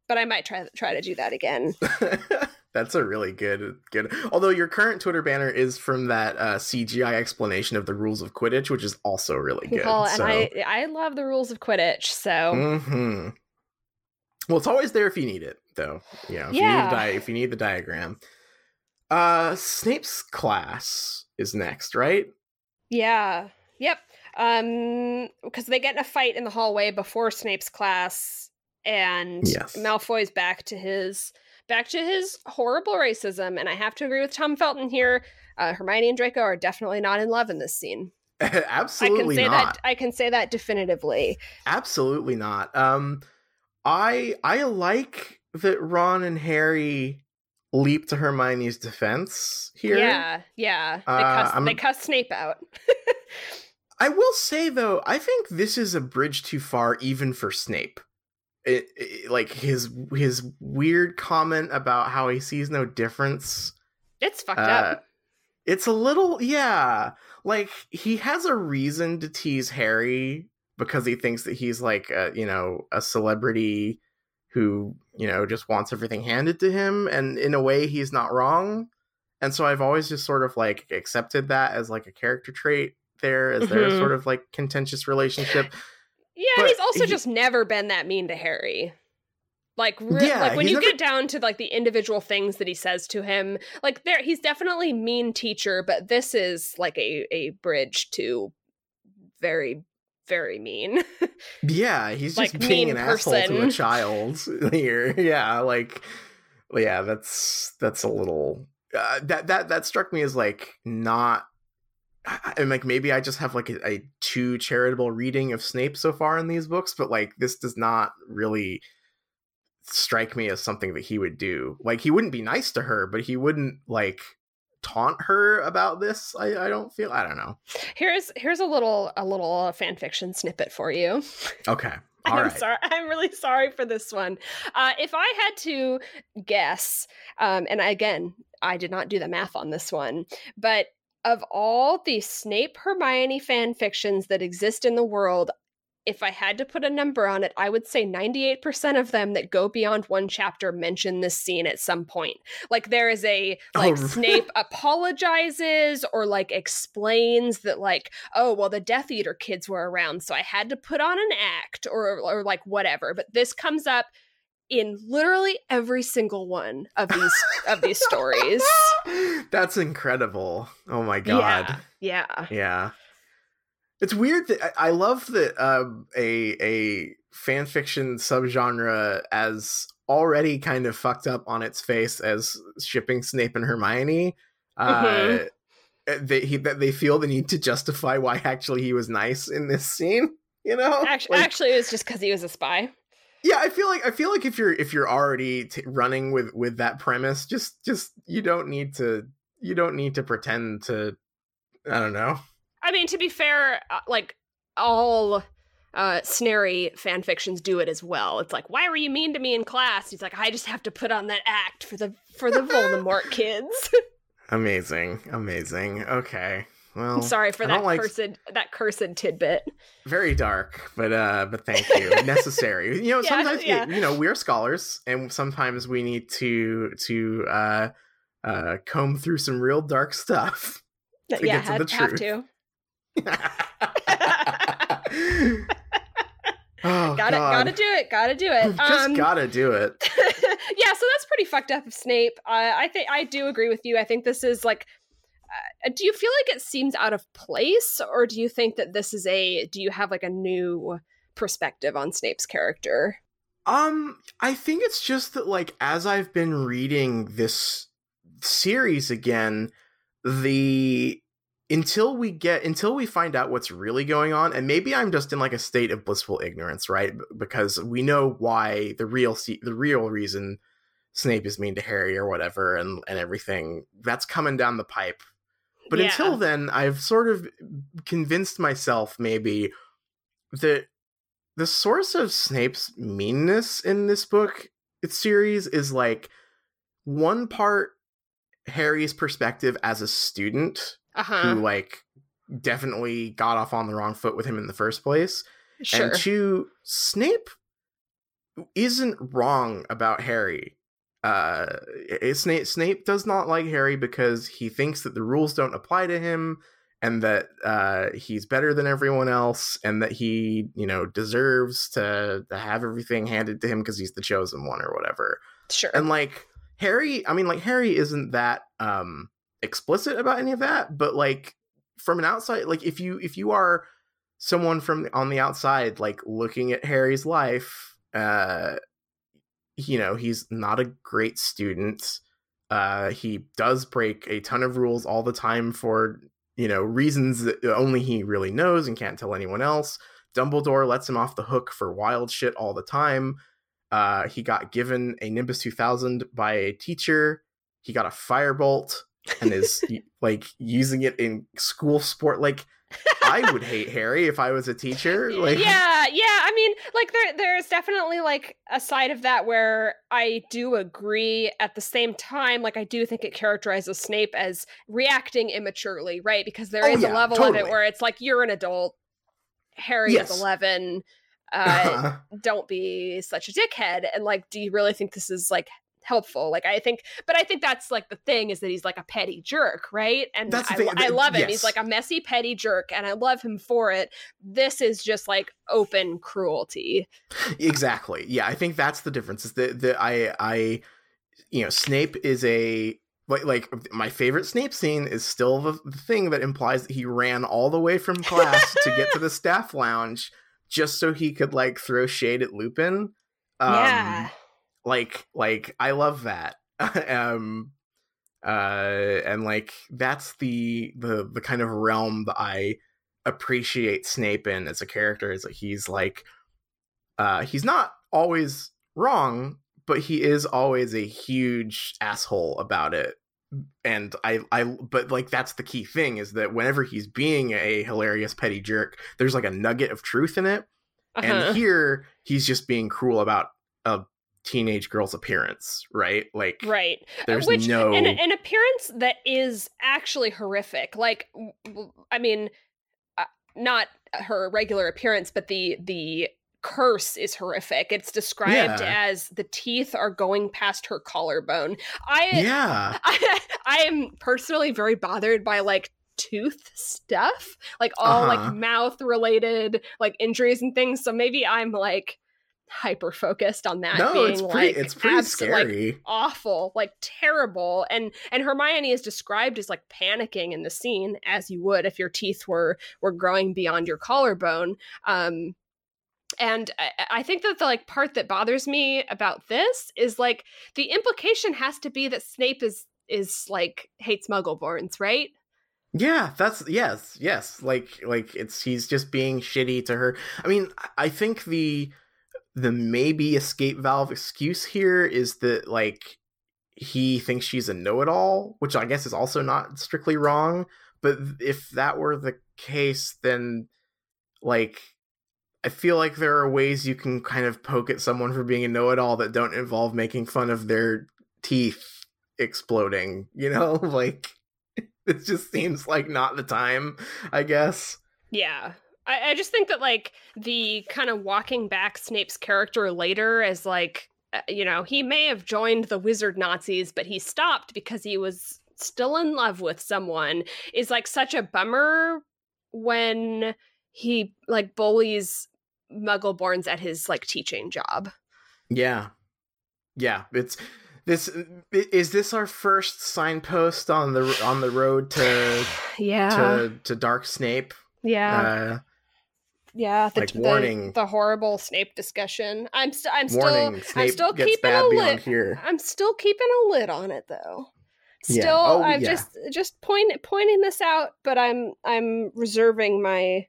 but I might try try to do that again. That's a really good good. Although your current Twitter banner is from that uh, CGI explanation of the rules of Quidditch, which is also really good. Well, so. and I I love the rules of Quidditch, so. Mm-hmm. Well, it's always there if you need it, though. You know, if yeah. you need di- if you need the diagram. Uh, Snape's class is next, right? Yeah. Yep. Um, because they get in a fight in the hallway before Snape's class, and yes. Malfoy's back to his back to his horrible racism. And I have to agree with Tom Felton here. Uh, Hermione and Draco are definitely not in love in this scene. Absolutely I can say not. That, I can say that definitively. Absolutely not. Um, I I like that Ron and Harry leap to Hermione's defense here. Yeah, yeah. They, uh, cuss, they cuss Snape out. I will say though, I think this is a bridge too far even for Snape it, it, like his his weird comment about how he sees no difference. It's fucked uh, up. It's a little yeah. Like he has a reason to tease Harry because he thinks that he's like a, you know a celebrity who you know just wants everything handed to him and in a way he's not wrong and so i've always just sort of like accepted that as like a character trait there as mm-hmm. their sort of like contentious relationship yeah, but he's also he, just never been that mean to Harry. Like, re- yeah, like when you never... get down to like the individual things that he says to him, like there, he's definitely mean teacher, but this is like a a bridge to very very mean. yeah, he's just like, being an person. asshole to a child here. Yeah, like yeah, that's that's a little uh, that that that struck me as like not and like maybe I just have like a, a, too charitable reading of Snape so far in these books, but like this does not really strike me as something that he would do. Like he wouldn't be nice to her, but he wouldn't like taunt her about this. I, I don't feel I don't know. Here's here's a little a little fan fiction snippet for you. Okay. All I'm right. sorry. I'm really sorry for this one. Uh, if I had to guess, um, and again, I did not do the math on this one, but of all the Snape Hermione fan fictions that exist in the world, if I had to put a number on it, I would say 98% of them that go beyond one chapter mention this scene at some point. Like there is a oh, like oh. Snape apologizes or like explains that like, oh, well the Death Eater kids were around, so I had to put on an act or or like whatever. But this comes up in literally every single one of these of these stories. That's incredible. Oh my god. Yeah. Yeah. yeah. It's weird that I love that um, a a fan fiction subgenre as already kind of fucked up on its face as shipping Snape and Hermione. Mm-hmm. Uh, they he, they feel the need to justify why actually he was nice in this scene. You know, actually, like, actually it was just because he was a spy yeah i feel like i feel like if you're if you're already t- running with with that premise just just you don't need to you don't need to pretend to i don't know. I mean to be fair uh, like all uh Snarry fan fictions do it as well. It's like why were you mean to me in class? He's like i just have to put on that act for the for the voldemort kids. Amazing amazing. Okay well, I'm sorry for that like... cursed that cursed tidbit. Very dark, but uh, but thank you. Necessary. You know, yeah, sometimes yeah. You, you, know we're scholars, and sometimes we need to to uh, uh, comb through some real dark stuff. To yeah, had, have to. oh, gotta God. gotta do it. Gotta do it. Just um, gotta do it. yeah, so that's pretty fucked up of Snape. Uh, I think I do agree with you. I think this is like do you feel like it seems out of place, or do you think that this is a? Do you have like a new perspective on Snape's character? Um, I think it's just that like as I've been reading this series again, the until we get until we find out what's really going on and maybe i'm just in like a state of blissful ignorance right because we know why the real the real reason snape is mean to harry or whatever and and everything that's coming down the pipe but yeah. until then i've sort of convinced myself maybe that the source of snape's meanness in this book its series is like one part harry's perspective as a student uh-huh. who like definitely got off on the wrong foot with him in the first place. Sure. And two, Snape isn't wrong about Harry. Uh, Snape Snape does not like Harry because he thinks that the rules don't apply to him and that uh, he's better than everyone else and that he you know deserves to, to have everything handed to him because he's the chosen one or whatever. Sure. And like harry i mean like harry isn't that um explicit about any of that, but like from an outside, like if you if you are someone from on the outside, like looking at Harry's life, uh, you know, he's not a great student. Uh, he does break a ton of rules all the time for you know reasons that only he really knows and can't tell anyone else. Dumbledore lets him off the hook for wild shit all the time. Uh, he got given a Nimbus 2000 by a teacher. He got a firebolt and is like using it in school sport like I would hate Harry if I was a teacher. Like Yeah, yeah. I mean, like there there's definitely like a side of that where I do agree at the same time, like I do think it characterizes Snape as reacting immaturely, right? Because there oh, is yeah, a level totally. of it where it's like you're an adult, Harry yes. is eleven. Uh, don't be such a dickhead and like do you really think this is like helpful. Like I think, but I think that's like the thing is that he's like a petty jerk, right? And I, I, love him. Yes. He's like a messy petty jerk, and I love him for it. This is just like open cruelty. Exactly. Yeah, I think that's the difference. Is that that I I you know Snape is a like like my favorite Snape scene is still the, the thing that implies that he ran all the way from class to get to the staff lounge just so he could like throw shade at Lupin. Um, yeah like like i love that um uh and like that's the the the kind of realm that i appreciate snape in as a character is that he's like uh he's not always wrong but he is always a huge asshole about it and i i but like that's the key thing is that whenever he's being a hilarious petty jerk there's like a nugget of truth in it uh-huh. and here he's just being cruel about a teenage girl's appearance, right? Like, right. There's Which, no an, an appearance that is actually horrific. Like, I mean, uh, not her regular appearance, but the the curse is horrific. It's described yeah. as the teeth are going past her collarbone. I yeah. I, I am personally very bothered by like tooth stuff, like all uh-huh. like mouth related like injuries and things. So maybe I'm like hyper focused on that no, being it's pretty, like it's pretty abs- scary like, awful like terrible and and hermione is described as like panicking in the scene as you would if your teeth were were growing beyond your collarbone um and I, I think that the like part that bothers me about this is like the implication has to be that snape is is like hates muggleborns right yeah, that's yes, yes. Like like it's he's just being shitty to her. I mean, I think the the maybe escape valve excuse here is that like he thinks she's a know-it-all which i guess is also not strictly wrong but if that were the case then like i feel like there are ways you can kind of poke at someone for being a know-it-all that don't involve making fun of their teeth exploding you know? Like it just seems like not the time i guess. Yeah I, I just think that like the kind of walking back Snape's character later as like uh, you know he may have joined the wizard Nazis, but he stopped because he was still in love with someone is like such a bummer when he like bullies muggleborns at his like teaching job. Yeah. Yeah it's this is this our first signpost on the on the road to yeah. to to Dark Snape. yeah. Uh, yeah the, like the- warning. the, horrible Snape discussion. I'm st- I'm warning: still I'm still keeping a lid. here. I'm still keeping a lid on it though. Yeah. Still, Oh, I'm yeah. just just point, pointing this out, but I'm I'm reserving my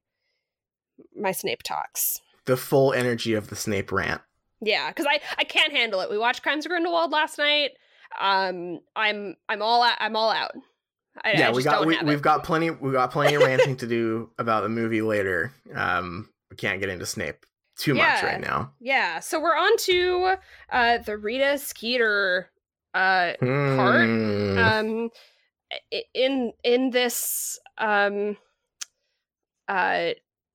my Snape talks. The full energy of the Snape rant. Yeah, because I I can't handle it. We watched Crimes of Grindelwald last night. Um, I'm I'm all out. I'm all out. I, yeah, I we got we, have got plenty we got plenty of ranting to do about the movie later. Um, we can't get into Snape too much right now. Yeah, so we're on to uh the Rita Skeeter uh Part? Hmm. um in in this um uh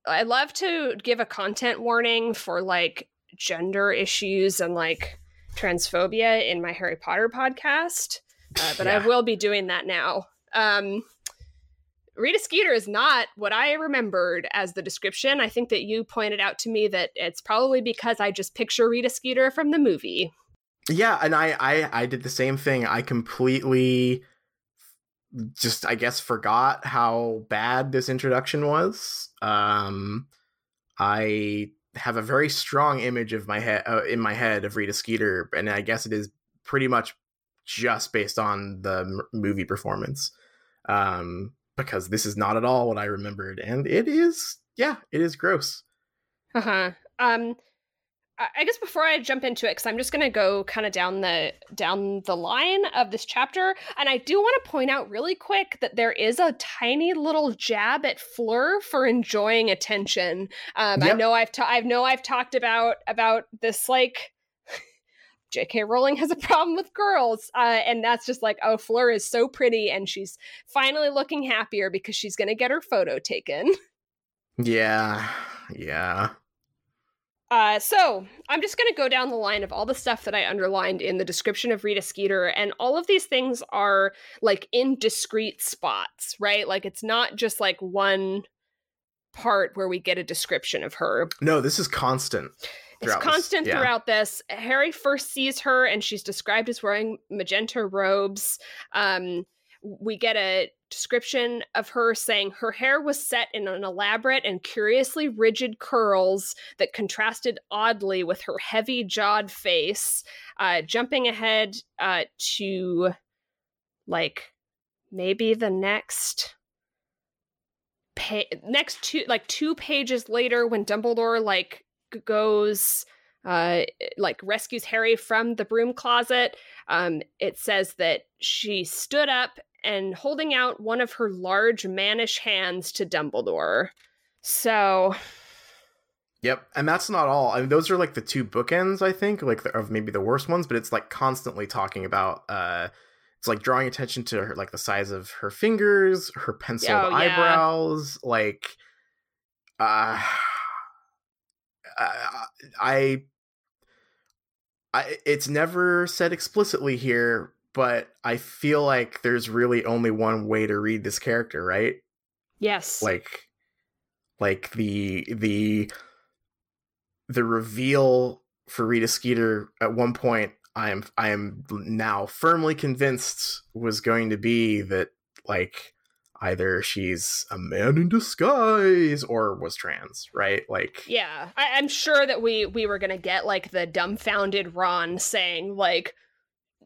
I love to give a content warning for like gender issues and like transphobia in my Harry Potter podcast, uh, but I will be doing that now. Um Rita Skeeter is not what I remembered as the description. I think that you pointed out to me that it's probably because I just picture Rita Skeeter from the movie. Yeah, and I, I I did the same thing. I completely just I guess forgot how bad this introduction was. Um I have a very strong image of my head uh, in my head of Rita Skeeter and I guess it is pretty much just based on the m- movie performance. Um because this is not at all what I remembered and it is yeah, it is gross. Uh huh. Um, I guess before I jump into it, because I'm just gonna go kind of down the down the line of this chapter, and I do want to point out really quick that there is a tiny little jab at Fleur for enjoying attention. Um, I know I've ta- I know I've talked about about this like. J.K. Rowling has a problem with girls, uh, and that's just like, oh, Fleur is so pretty, and she's finally looking happier because she's gonna get her photo taken. Yeah. Yeah. Uh, so I'm just going to go down the line of all the stuff that I underlined in the description of Rita Skeeter, and all of these things are like in discrete spots, right? Like it's not just like one part where we get a description of her. No, this is constant. It's throughout this. constant Yeah. throughout this. Harry first sees her, and she's described as wearing magenta robes. Um, we get a description of her saying her hair was set in an elaborate and curiously rigid curls that contrasted oddly with her heavy jawed face. Uh, jumping ahead uh, to like maybe the next pa- next two like two pages later when Dumbledore like goes uh like rescues Harry from the broom closet um it says that she stood up and holding out one of her large mannish hands to Dumbledore so Yep, and that's not all. I mean, those are like the two bookends, I think, like the, of maybe the worst ones. But it's like constantly talking about. uh It's like drawing attention to her, like the size of her fingers, her penciled Oh, yeah. eyebrows, like. Uh, I, I, it's never said explicitly here, but I feel like there's really only one way to read this character, right? yes like like the the the reveal for Rita Skeeter at one point I am I am now firmly convinced was going to be that like either she's a man in disguise or was trans, right? Like yeah I- i'm sure that we we were gonna get like the dumbfounded ron saying like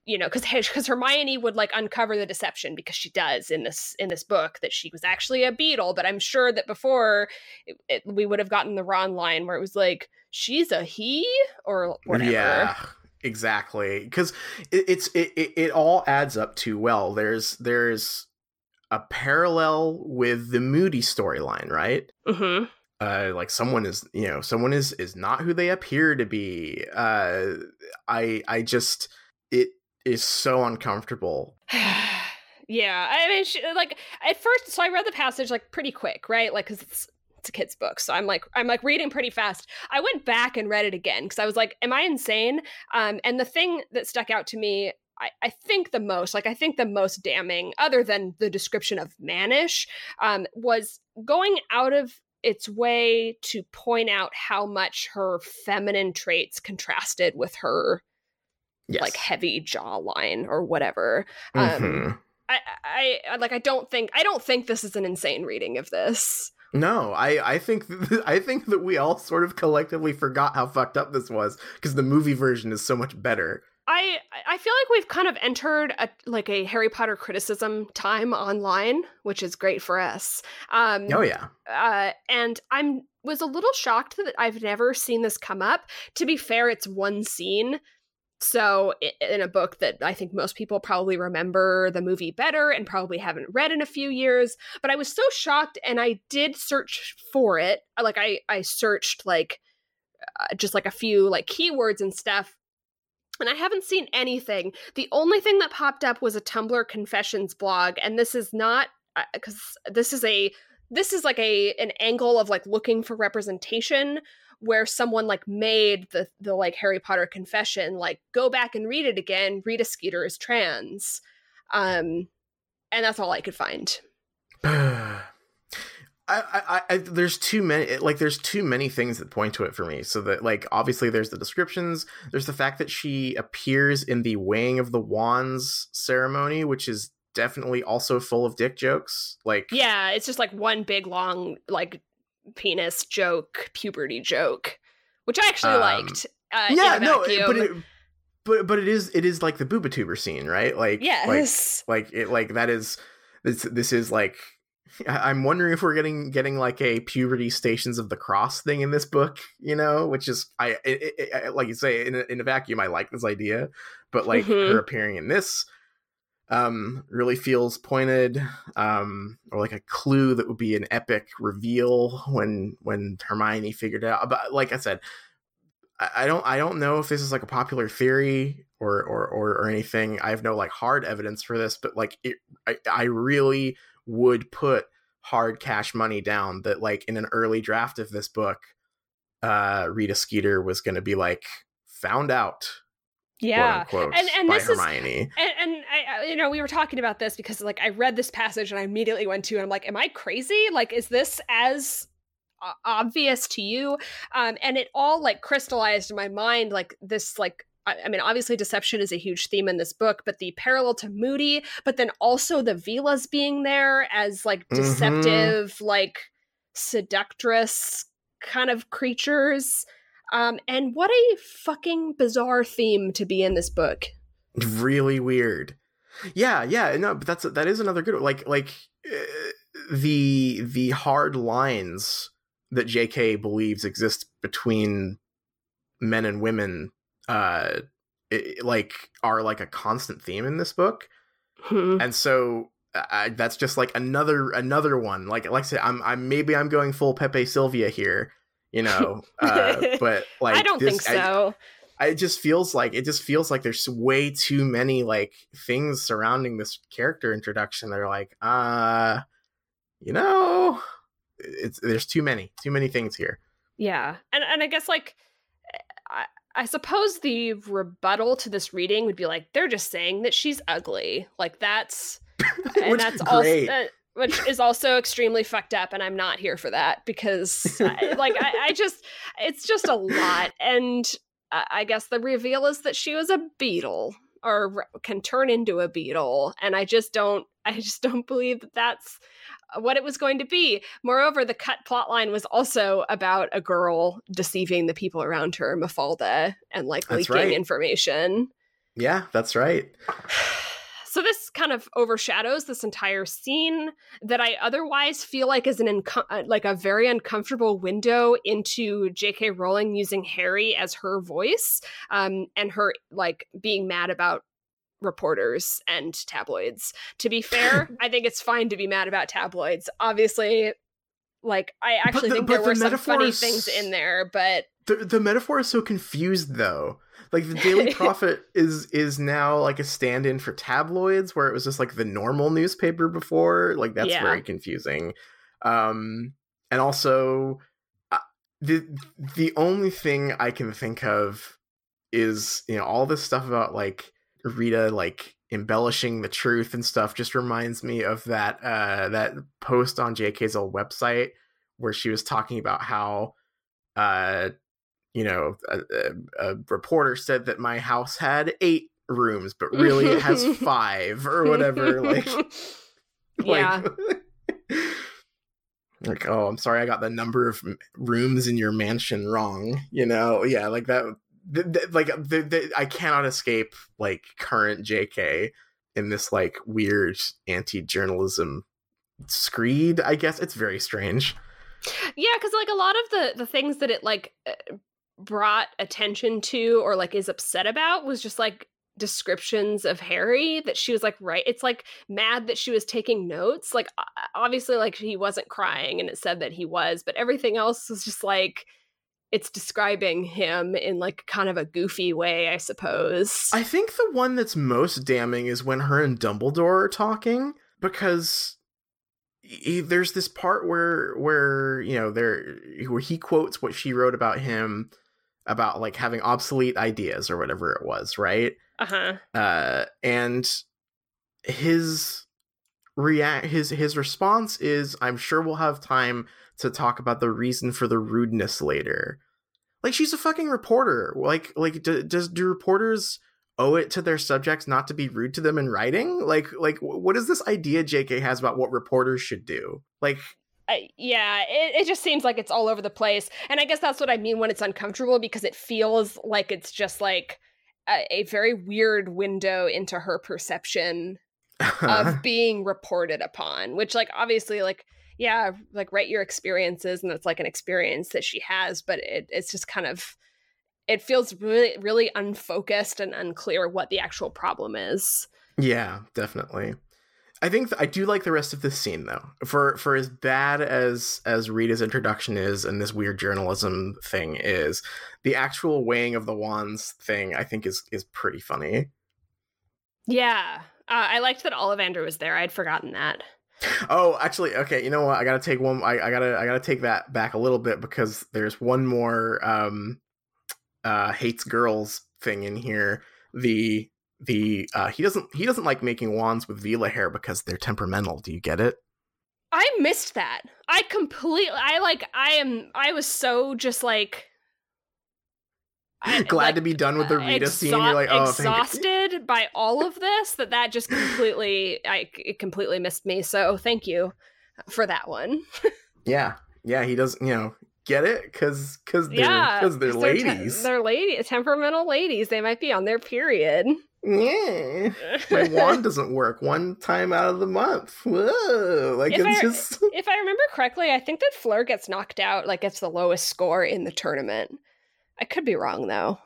you know because because hermione would like uncover the deception because she does in this in this book that she was actually a beetle but i'm sure that before it, it, we would have gotten the ron line where it was like she's a he or whatever Yeah, exactly. Because it, it's it, it it all adds up too well. There's there's a parallel with the Moody storyline, right? hmm Uh, like someone is you know someone is is not who they appear to be. Uh, I I just it is so uncomfortable. yeah i mean she, like at first so i read the passage like pretty quick right like because it's it's a kid's book so i'm like i'm like reading pretty fast i went back and read it again because i was like am i insane um and the thing that stuck out to me I, I think the most like i think the most damning other than the description of mannish um was going out of its way to point out how much her feminine traits contrasted with her yes. like heavy jawline or whatever. Um, Mhm. I, I, I like I don't think I don't think this is an insane reading of this. No, I I think I think that we all sort of collectively forgot how fucked up this was because the movie version is so much better. I I feel like we've kind of entered a like a Harry Potter criticism time online, which is great for us. Um, Oh yeah. uh, and I'm was a little shocked that I've never seen this come up. To be fair, it's one scene. So in a book that I think most people probably remember the movie better and probably haven't read in a few years, but I was so shocked and I did search for it. Like I I searched like uh, just like a few like keywords and stuff and I haven't seen anything. The only thing that popped up was a Tumblr confessions blog, and this is not because this is a this is like a an angle of like looking for representation where someone like made the the like Harry Potter confession like go back and read it again. Rita Skeeter is trans, um, and that's all I could find. I, I, I, there's too many, like, there's too many things that point to it for me. So that, like, obviously, there's the descriptions. There's the fact that she appears in the weighing of the wands ceremony, which is definitely also full of dick jokes. Like, Yeah, it's just like one big long like penis joke, puberty joke, which I actually Um, liked. Uh, yeah, no, it- but it, but but it is it is like the bubotuber scene, right? Like, like yes. like it like that is this this is like i'm wondering if we're getting getting like a puberty stations of the cross thing in this book you know which is i it, it, like you say in a, in a vacuum i like this idea but like Mhm. her appearing in this um really feels pointed um or like a clue that would be an epic reveal when when hermione figured out but like i said I I don't I don't know if this is like a popular theory or or or, or anything. I have no like hard evidence for this, but like it, I, I really would put hard cash money down that like in an early draft of this book, uh Rita Skeeter was going to be like found out, Yeah. quote And- and by this is- And, and I, you know, we were talking about this because, like, I read this passage and I immediately went to, and I'm like, "Am I crazy? Like, is this as obvious to you?" Um, and it all like crystallized in my mind, like this, like. I I mean, obviously, deception is a huge theme in this book, but the parallel to Moody, but then also the Veelas being there as like Mhm. deceptive, like seductress kind of creatures. Um, and what a fucking bizarre theme to be in this book. really weird yeah yeah no but that's that is another good one. like like uh, the the hard lines that jk believes exist between men and women uh i like are like a constant theme in this book Hmm. and so I, that's just like another another one like like i said i'm i'm maybe i'm going full Pepe Silvia here you know uh but like I don't this- think so. I, it just feels like it just feels like there's way too many like things surrounding this character introduction that are like uh you know it's there's too many too many things here yeah, and and I guess like I, suppose the rebuttal to this reading would be like they're just saying that she's ugly. Like that's and Which- that's also. Uh, which is also extremely fucked up, and I'm not here for that because, I, like, I, I just, it's just a lot. And I, I guess the reveal is that she was a beetle or can turn into a beetle, and I just don't, I just don't believe that that's what it was going to be. Moreover, the cut plotline was also about a girl deceiving the people around her, Mafalda, and like That's leaking right. information. yeah that's right So this kind of overshadows this entire scene that I otherwise feel like is an unco- uh, like a very uncomfortable window into J.K. Rowling using Harry as her voice, um, and her like being mad about reporters and tabloids. To be fair, I think it's fine to be mad about tabloids. Obviously, like I actually the- think there were the some funny metaphors- things in there, but the, the metaphor is so confused though like the daily prophet is is now like a stand-in for tabloids where it was just like the normal newspaper before like that's Yeah. very confusing um and also uh, the the only thing i can think of is you know all this stuff about like rita like embellishing the truth and stuff just reminds me of that uh that post on jk's old website where she was talking about how uh you know, a, a, a reporter said that my house had eight rooms, but really it has five or whatever. Like, yeah. like, like, oh, I'm sorry, I got the number of rooms in your mansion wrong. You know, yeah, like that. Like, I cannot escape like current JK in this like weird anti-journalism screed. I guess it's very strange. Yeah, because like a lot of the the things that it like uh, brought attention to or like is upset about was just like descriptions of Harry that she was like right it's like mad that she was taking notes like obviously like he wasn't crying and it said that he was but everything else was just like it's describing him in like kind of a goofy way I suppose I think the one that's most damning is when her and Dumbledore are talking because he, there's this part where where you know there where he quotes what she wrote about him about like having obsolete ideas or whatever it was, right? uh-huh Uh and his react his his response is I'm sure we'll have time to talk about the reason for the rudeness later. Like she's a fucking reporter. Like like do, does do reporters owe it to their subjects not to be rude to them in writing? Like like what is this idea JK has about what reporters should do? Like I, yeah, it, it just seems like it's all over the place. And I guess that's what I mean when it's uncomfortable because it feels like it's just like a, a very weird window into her perception of being reported upon, which, like, obviously, like, yeah, like, write your experiences, and it's like an experience that she has, but it, it's just kind of, it feels really, really unfocused and unclear what the actual problem is. Yeah, definitely. I think th- I do like the rest of this scene though. For for as bad as as Rita's introduction is and this weird journalism thing is, the actual weighing of the wands thing I think is is pretty funny. Yeah. Uh, I liked that Ollivander was there. I'd forgotten that. Oh, actually, okay. You know what? I gotta take one. I, I gotta I gotta take that back a little bit because there's one more um uh hates girls thing in here. The the uh he doesn't he doesn't like making wands with Veela hair because they're temperamental. Do you get it? I missed that. I completely. I like. I am. I was so just like. Glad like, to be done with the uh, Rita scene. You're like, oh, thank exhausted by all of this that that just completely. I it completely missed me. So thank you for that one. Yeah, yeah. He doesn't. You know, get it? Because because they're yeah, because they're 'cause te- ladies. they're lady temperamental ladies. They might be on their period. yeah. My wand doesn't work one time out of the month. Whoa! Like If it's I- just. if I remember correctly, I think that Fleur gets knocked out, like it's the lowest score in the tournament. I could be wrong though.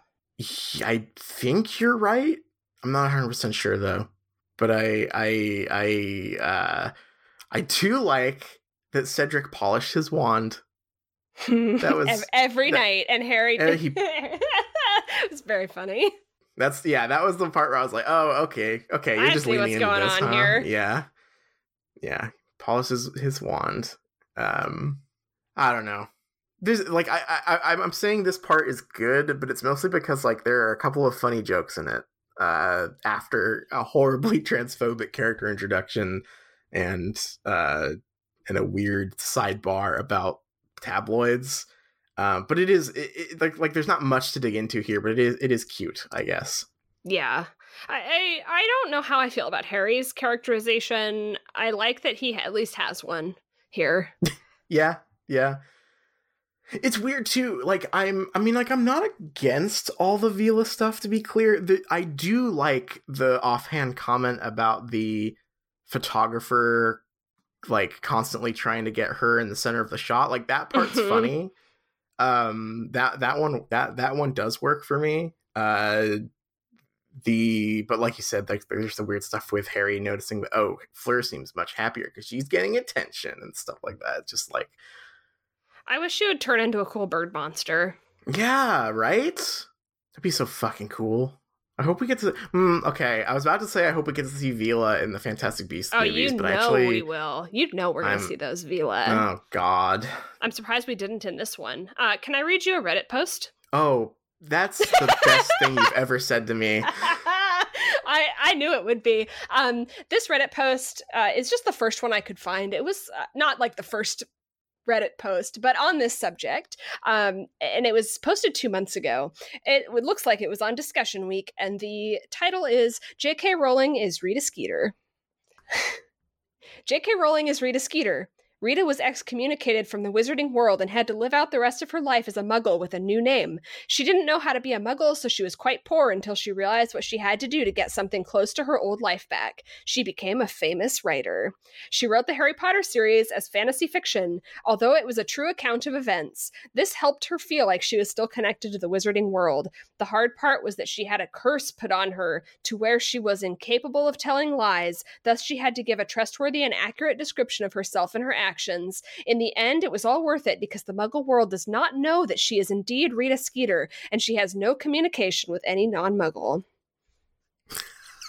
I think you're right. I'm not 100 percent sure though, but I I I uh I do like that Cedric polished his wand. That was- every that- night, and Harry. and he- it was very funny. That's yeah. That was the part where I was like, oh, okay, okay. You're I just see leaning what's into going this, on huh? here. Yeah, yeah. Polishes his wand. Um, I don't know. There's like I I I'm- I'm saying this part is good, but it's mostly because like there are a couple of funny jokes in it. Uh, after a horribly transphobic character introduction and uh and a weird sidebar about tabloids. Um, but it is it, it, like like there's not much to dig into here, but it is it is cute, I guess. Yeah. I, I I don't know how I feel about Harry's characterization. I like that he at least has one here. Yeah, yeah. It's weird too. Like I'm I mean like I'm not against all the Veela stuff to be clear. The, I do like the offhand comment about the photographer like constantly trying to get her in the center of the shot. Like that part's Mhm. funny. Um that that one that that one does work for me. Uh the but like you said like there's the weird stuff with harry noticing that oh fleur seems much happier because she's getting attention and stuff like that just like I wish she would turn into a cool bird monster. yeah right that'd be so fucking cool i hope we get to mm, okay i was about to say i hope we get to see Veela in the fantastic beasts Oh, movies you but know actually we will. You know we're gonna see those Veela. oh god I'm surprised we didn't in this one. Uh, can I read you a Reddit post? oh that's the best thing you've ever said to me I I knew it would be. Um, this Reddit post uh, is just the first one I could find. It was uh, not like the first Reddit post, but on this subject, um, and it was posted two months ago. It, looks like it was on Discussion Week, and the title is J.K. Rowling is Rita Skeeter. J.K. Rowling is Rita Skeeter. Rita was excommunicated from the wizarding world and had to live out the rest of her life as a muggle with a new name. She didn't know how to be a muggle, so she was quite poor until she realized what she had to do to get something close to her old life back. She became a famous writer. She wrote the Harry Potter series as fantasy fiction, although it was a true account of events. This helped her feel like she was still connected to the wizarding world. The hard part was that she had a curse put on her to where she was incapable of telling lies, thus, she had to give a trustworthy and accurate description of herself and her actions. In the end, it was all worth it because the muggle world does not know that she is indeed Rita Skeeter, and she has no communication with any non muggle.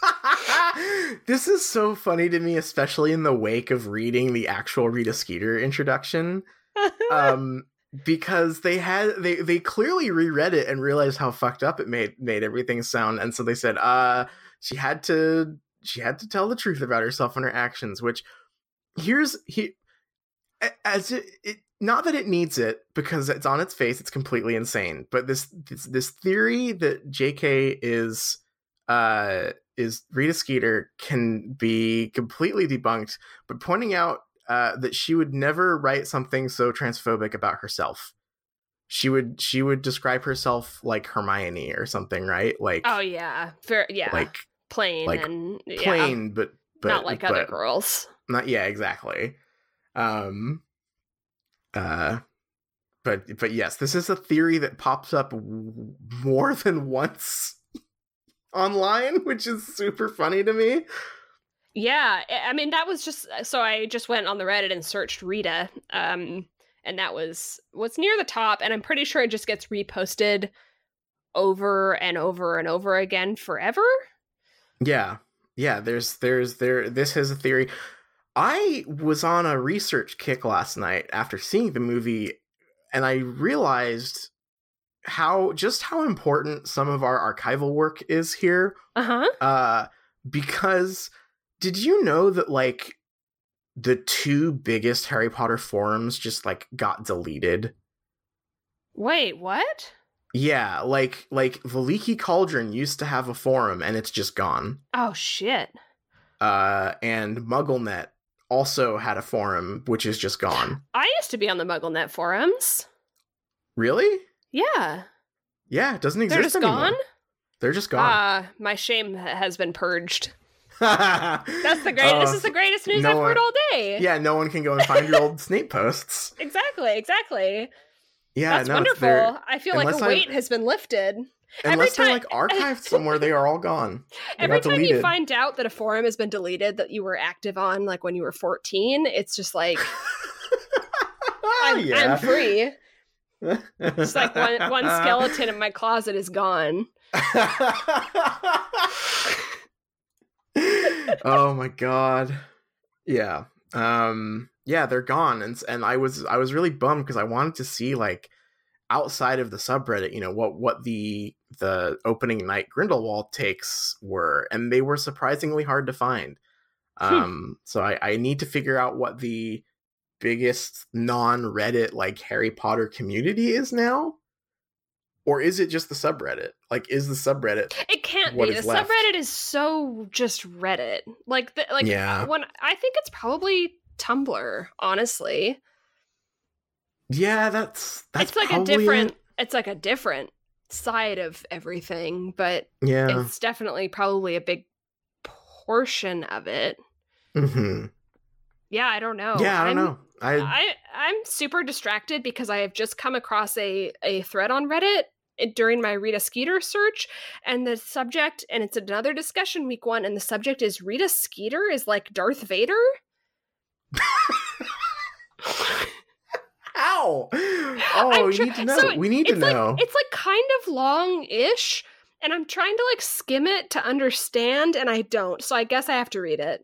this is so funny to me, especially in the wake of reading the actual Rita Skeeter introduction. um, because they had they they clearly reread it and realized how fucked up it made made everything sound, and so they said, uh, she had to she had to tell the truth about herself and her actions. Which here's he as it, it not that it needs it because it's on its face it's completely insane but this this, this theory that jk is uh is rita skeeter can be completely debunked but pointing out uh that she would never write something so transphobic about herself. She would she would describe herself like hermione or something right? Like Oh yeah, Fair, yeah, like plain like and yeah, plain but but not like but, other girls. not yeah exactly um uh but but yes this is a theory that pops up w- more than once online which is super funny to me Yeah, I- mean that was just so I just went on the Reddit and searched Rita, um, and that was what's near the top, and I'm pretty sure it just gets reposted over and over and over again forever. yeah yeah there's there's there this is a theory i was on a research kick last night after seeing the movie and i realized how just how important some of our archival work is here Uh huh. uh because did you know that like the two biggest harry potter forums just like got deleted Wait, what? yeah like like the leaky cauldron used to have a forum and it's just gone Oh shit! uh and mugglenet also had a forum which is just gone I used to be on the MuggleNet forums. really Yeah, yeah it doesn't exist they're just anymore gone. they're just gone Ah, my shame has been purged. that's the great. this is the greatest news no I've heard one- all day. yeah no one can go and find your old snape posts Exactly. Exactly. yeah That's no wonderful. I feel like a weight has been lifted. Every unless they're like archived somewhere they are all gone They Every time you find out that a forum has been deleted that you were active on, like when you were 14, it's just like I'm, yeah. I'm free. It's like one one skeleton in my closet is gone. oh my god. Yeah. Um yeah, they're gone and and I was I was really bummed because I wanted to see like outside of the subreddit, you know, what what the the opening night Grindelwald takes were and they were surprisingly hard to find. Hmm. Um so I I need to figure out what the biggest non-Reddit like Harry Potter community is now. Or is it just the subreddit? Like is the subreddit It can't be. The left? subreddit is so just Reddit. Like the, like Yeah. when I think it's probably Tumblr, honestly. Yeah, that's that's it's like a different it. it's like a different side of everything, but Yeah. it's definitely probably a big portion of it. hmm Yeah, I don't know. yeah, I don't I'm- know. I I I'm super distracted because I have just come across a a thread on Reddit eh, during my Rita Skeeter search, and the subject, and it's another discussion week one, and the subject is Rita Skeeter is like Darth Vader. Ow! I'm Oh, we need to know. so we need to like, know. It's like kind of long-ish, and I'm trying to like skim it to understand, and I don't. So I guess I have to read it.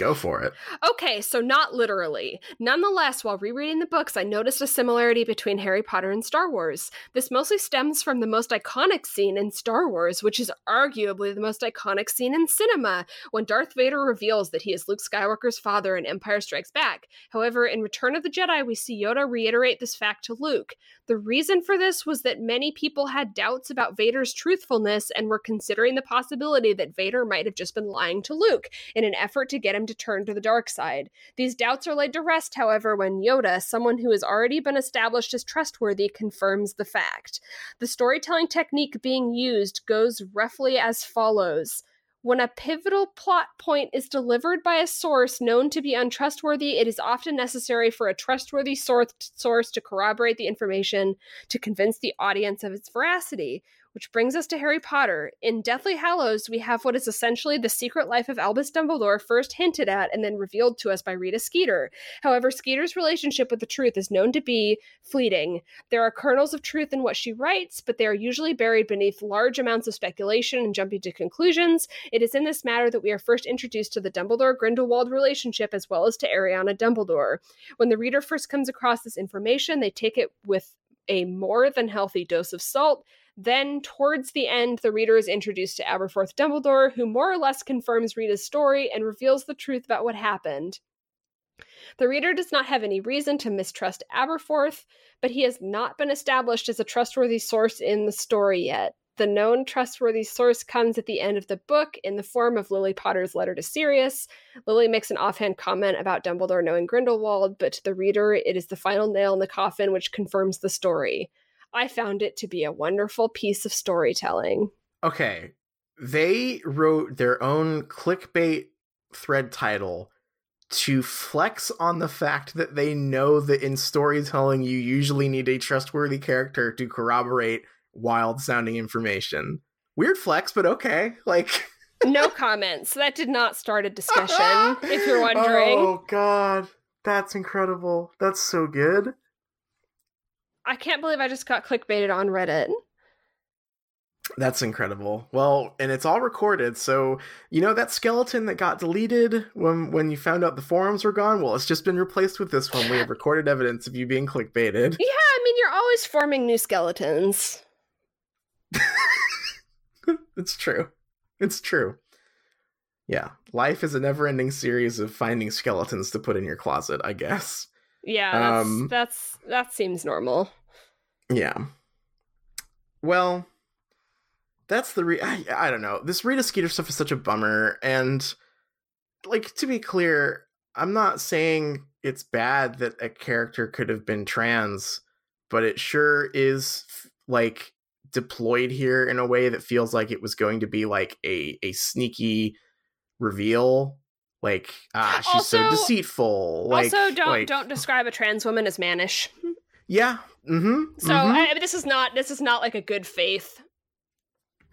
Go for it. Okay, so not literally. Nonetheless, while rereading the books, I noticed a similarity between Harry Potter and Star Wars. This mostly stems from the most iconic scene in Star Wars, which is arguably the most iconic scene in cinema, when Darth Vader reveals that he is Luke Skywalker's father in Empire Strikes Back. However, in Return of the Jedi, we see Yoda reiterate this fact to Luke. The reason for this was that many people had doubts about Vader's truthfulness and were considering the possibility that Vader might have just been lying to Luke in an effort to get him to turn to the dark side. These doubts are laid to rest, however, when Yoda, someone who has already been established as trustworthy, confirms the fact. The storytelling technique being used goes roughly as follows. When a pivotal plot point is delivered by a source known to be untrustworthy, it is often necessary for a trustworthy source, to corroborate the information to convince the audience of its veracity. Which brings us to Harry Potter. In Deathly Hallows, we have what is essentially the secret life of Albus Dumbledore first hinted at and then revealed to us by Rita Skeeter. However, Skeeter's relationship with the truth is known to be fleeting. There are kernels of truth in what she writes, but they are usually buried beneath large amounts of speculation and jumping to conclusions. It is in this matter that we are first introduced to the Dumbledore Grindelwald relationship as well as to Ariana Dumbledore. When the reader first comes across this information, they take it with a more than healthy dose of salt then, towards the end, the reader is introduced to Aberforth Dumbledore, who more or less confirms Rita's story and reveals the truth about what happened. The reader does not have any reason to mistrust Aberforth, but he has not been established as a trustworthy source in the story yet. The known trustworthy source comes at the end of the book in the form of Lily Potter's letter to Sirius. Lily makes an offhand comment about Dumbledore knowing Grindelwald, but to the reader, it is the final nail in the coffin which confirms the story. I found it to be a wonderful piece of storytelling. Okay. They wrote their own clickbait thread title to flex on the fact that they know that in storytelling you usually need a trustworthy character to corroborate wild sounding information. Weird flex, but okay. Like no comments. That did not start a discussion, if you're wondering. Oh god. That's incredible. That's so good. I can't believe I just got clickbaited on Reddit. That's incredible. Well, and it's all recorded, so you know that skeleton that got deleted when when you found out the forums were gone. Well, it's just been replaced with this one. We have recorded evidence of you being clickbaited. Yeah, I mean you're always forming new skeletons. it's true. It's true. Yeah, life is a never-ending series of finding skeletons to put in your closet. I guess. Yeah, that's, um, that's that seems normal. Yeah. Well, that's the re- I, I don't know. This Rita Skeeter stuff is such a bummer, and like to be clear, I'm not saying it's bad that a character could have been trans, but it sure is like deployed here in a way that feels like it was going to be like a a sneaky reveal like ah she's also, so deceitful. Like, also don't like, don't describe a trans woman as mannish. Yeah mm-hmm so mm-hmm. I, this is not this is not like a good faith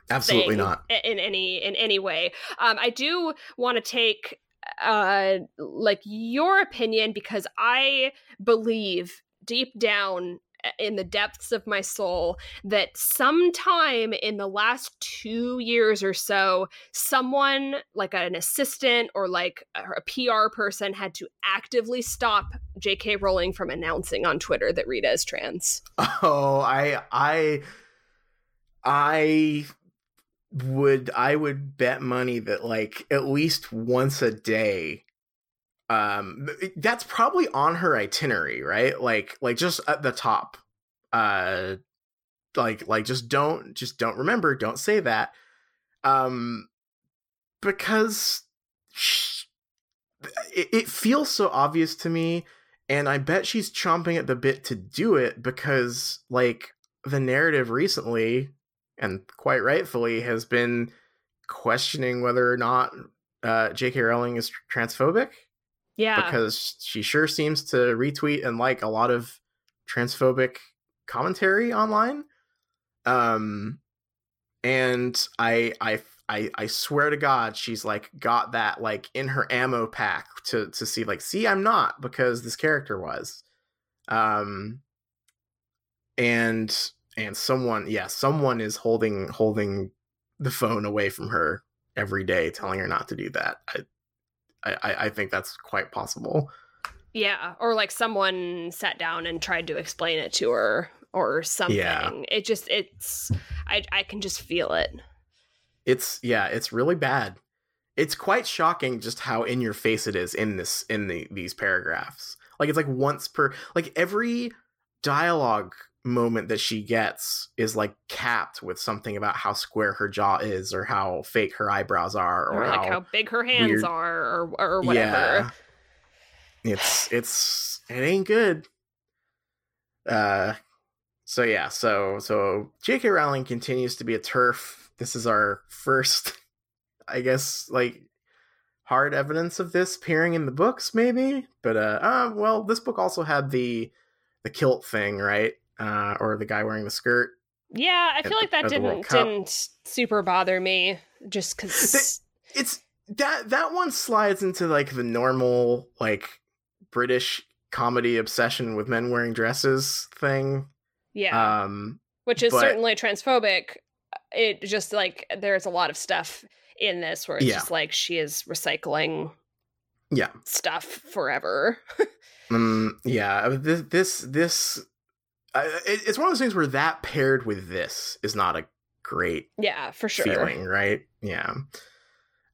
absolutely not. in any in any way. Um i do want to take uh like your opinion because i believe deep down in the depths of my soul that sometime in the last two years or so, someone like an assistant or like a PR person had to actively stop J.K. Rowling from announcing on Twitter that Rita is trans. Oh, I, I, I would, I would bet money that like at least once a day um that's probably on her itinerary right like like just at the top uh like like just don't just don't remember don't say that um because she, it, it feels so obvious to me and i bet she's chomping at the bit to do it because like the narrative recently and quite rightfully has been questioning whether or not uh, J.K. Rowling is transphobic. Yeah. Because she sure seems to retweet and like a lot of transphobic commentary online. Um and I I I I swear to god she's like got that like in her ammo pack to to see like see I'm not because this character was. Um and and someone yeah, someone is holding holding the phone away from her every day telling her not to do that. I I, I, think that's quite possible. Yeah, or like someone sat down and tried to explain it to her or something. Yeah. It just it's I I can just feel it. It's yeah, it's really bad. It's quite shocking just how in your face it is in this in the these paragraphs. Like it's like once per like every dialogue moment that she gets is like capped with something about how square her jaw is or how fake her eyebrows are or, Or, like how, big her hands weird- are or or whatever. Yeah. It's it's it ain't good. Uh so yeah, so so J.K. Rowling continues to be a TERF. This is our first I guess like hard evidence of this appearing in the books maybe, but uh, uh well this book also had the the kilt thing, right? Uh or the guy wearing the skirt. Yeah, I feel like the- that at the World didn't didn't super bother me just cuz It's that that one slides into like the normal like British comedy obsession with men wearing dresses thing. yeah, Um which is but- certainly transphobic. It just like there's a lot of stuff in this where it's Yeah. just like she is recycling Yeah. stuff forever. Mm, yeah, this this this uh, it, it's one of those things where that paired with this is not a great yeah, for sure. feeling, right? Yeah.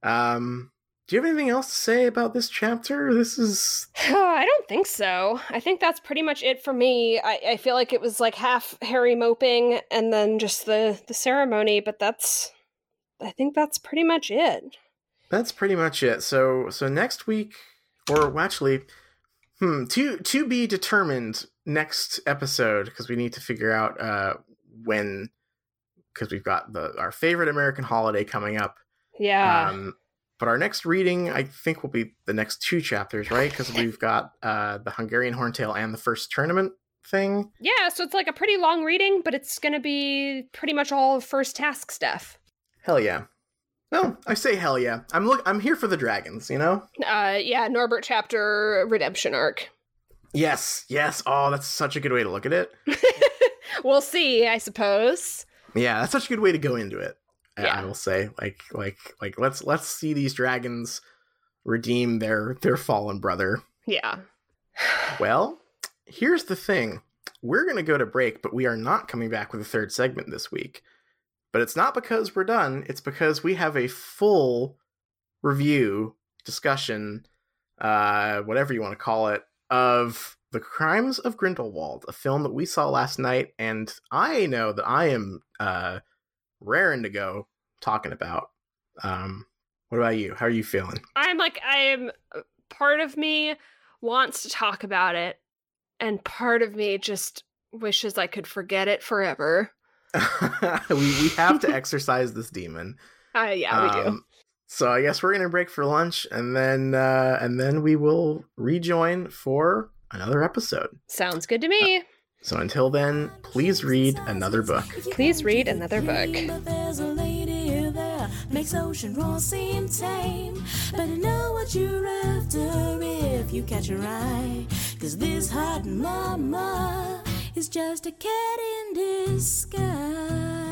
Um, do you have anything else to say about this chapter? This is I don't think so. I think that's pretty much it for me. I, I feel like it was like half Harry moping and then just the the ceremony, but that's I think that's pretty much it. that's pretty much it. So so next week, or actually, hmm, to to be determined next episode because we need to figure out uh when because we've got the our favorite American holiday coming up. Yeah. Um, but our next reading, I think, will be the next two chapters, right? Because we've got uh, the Hungarian Horntail and the first tournament thing. yeah, so it's like a pretty long reading, but it's going to be pretty much all first task stuff. Hell yeah! No, I say hell yeah. I'm look. I'm here for the dragons. You know. Uh yeah, Norbert chapter redemption arc. Yes, yes. Oh, that's such a good way to look at it. we'll see, I suppose. Yeah, that's such a good way to go into it. I- Yeah. I will say, like, like, like, let's let's see these dragons redeem their their fallen brother. Yeah. Well, here's the thing. We're going to go to break, but we are not coming back with a third segment this week. But it's not because we're done, it's because we have a full review, discussion, uh, whatever you want to call it, of The Crimes of Grindelwald, a film that we saw last night, and I know that I am uh, raring to go talking about. Um, what about you? How are you feeling? I'm like I'm part of me wants to talk about it and part of me just wishes I could forget it forever. we we have to exercise this demon. Uh, yeah, we do. Um, So I guess we're gonna break for lunch, and then uh, and then we will rejoin for another episode. Sounds good to me. So until then, please read another book. Please read another book. Is just a cat in disguise.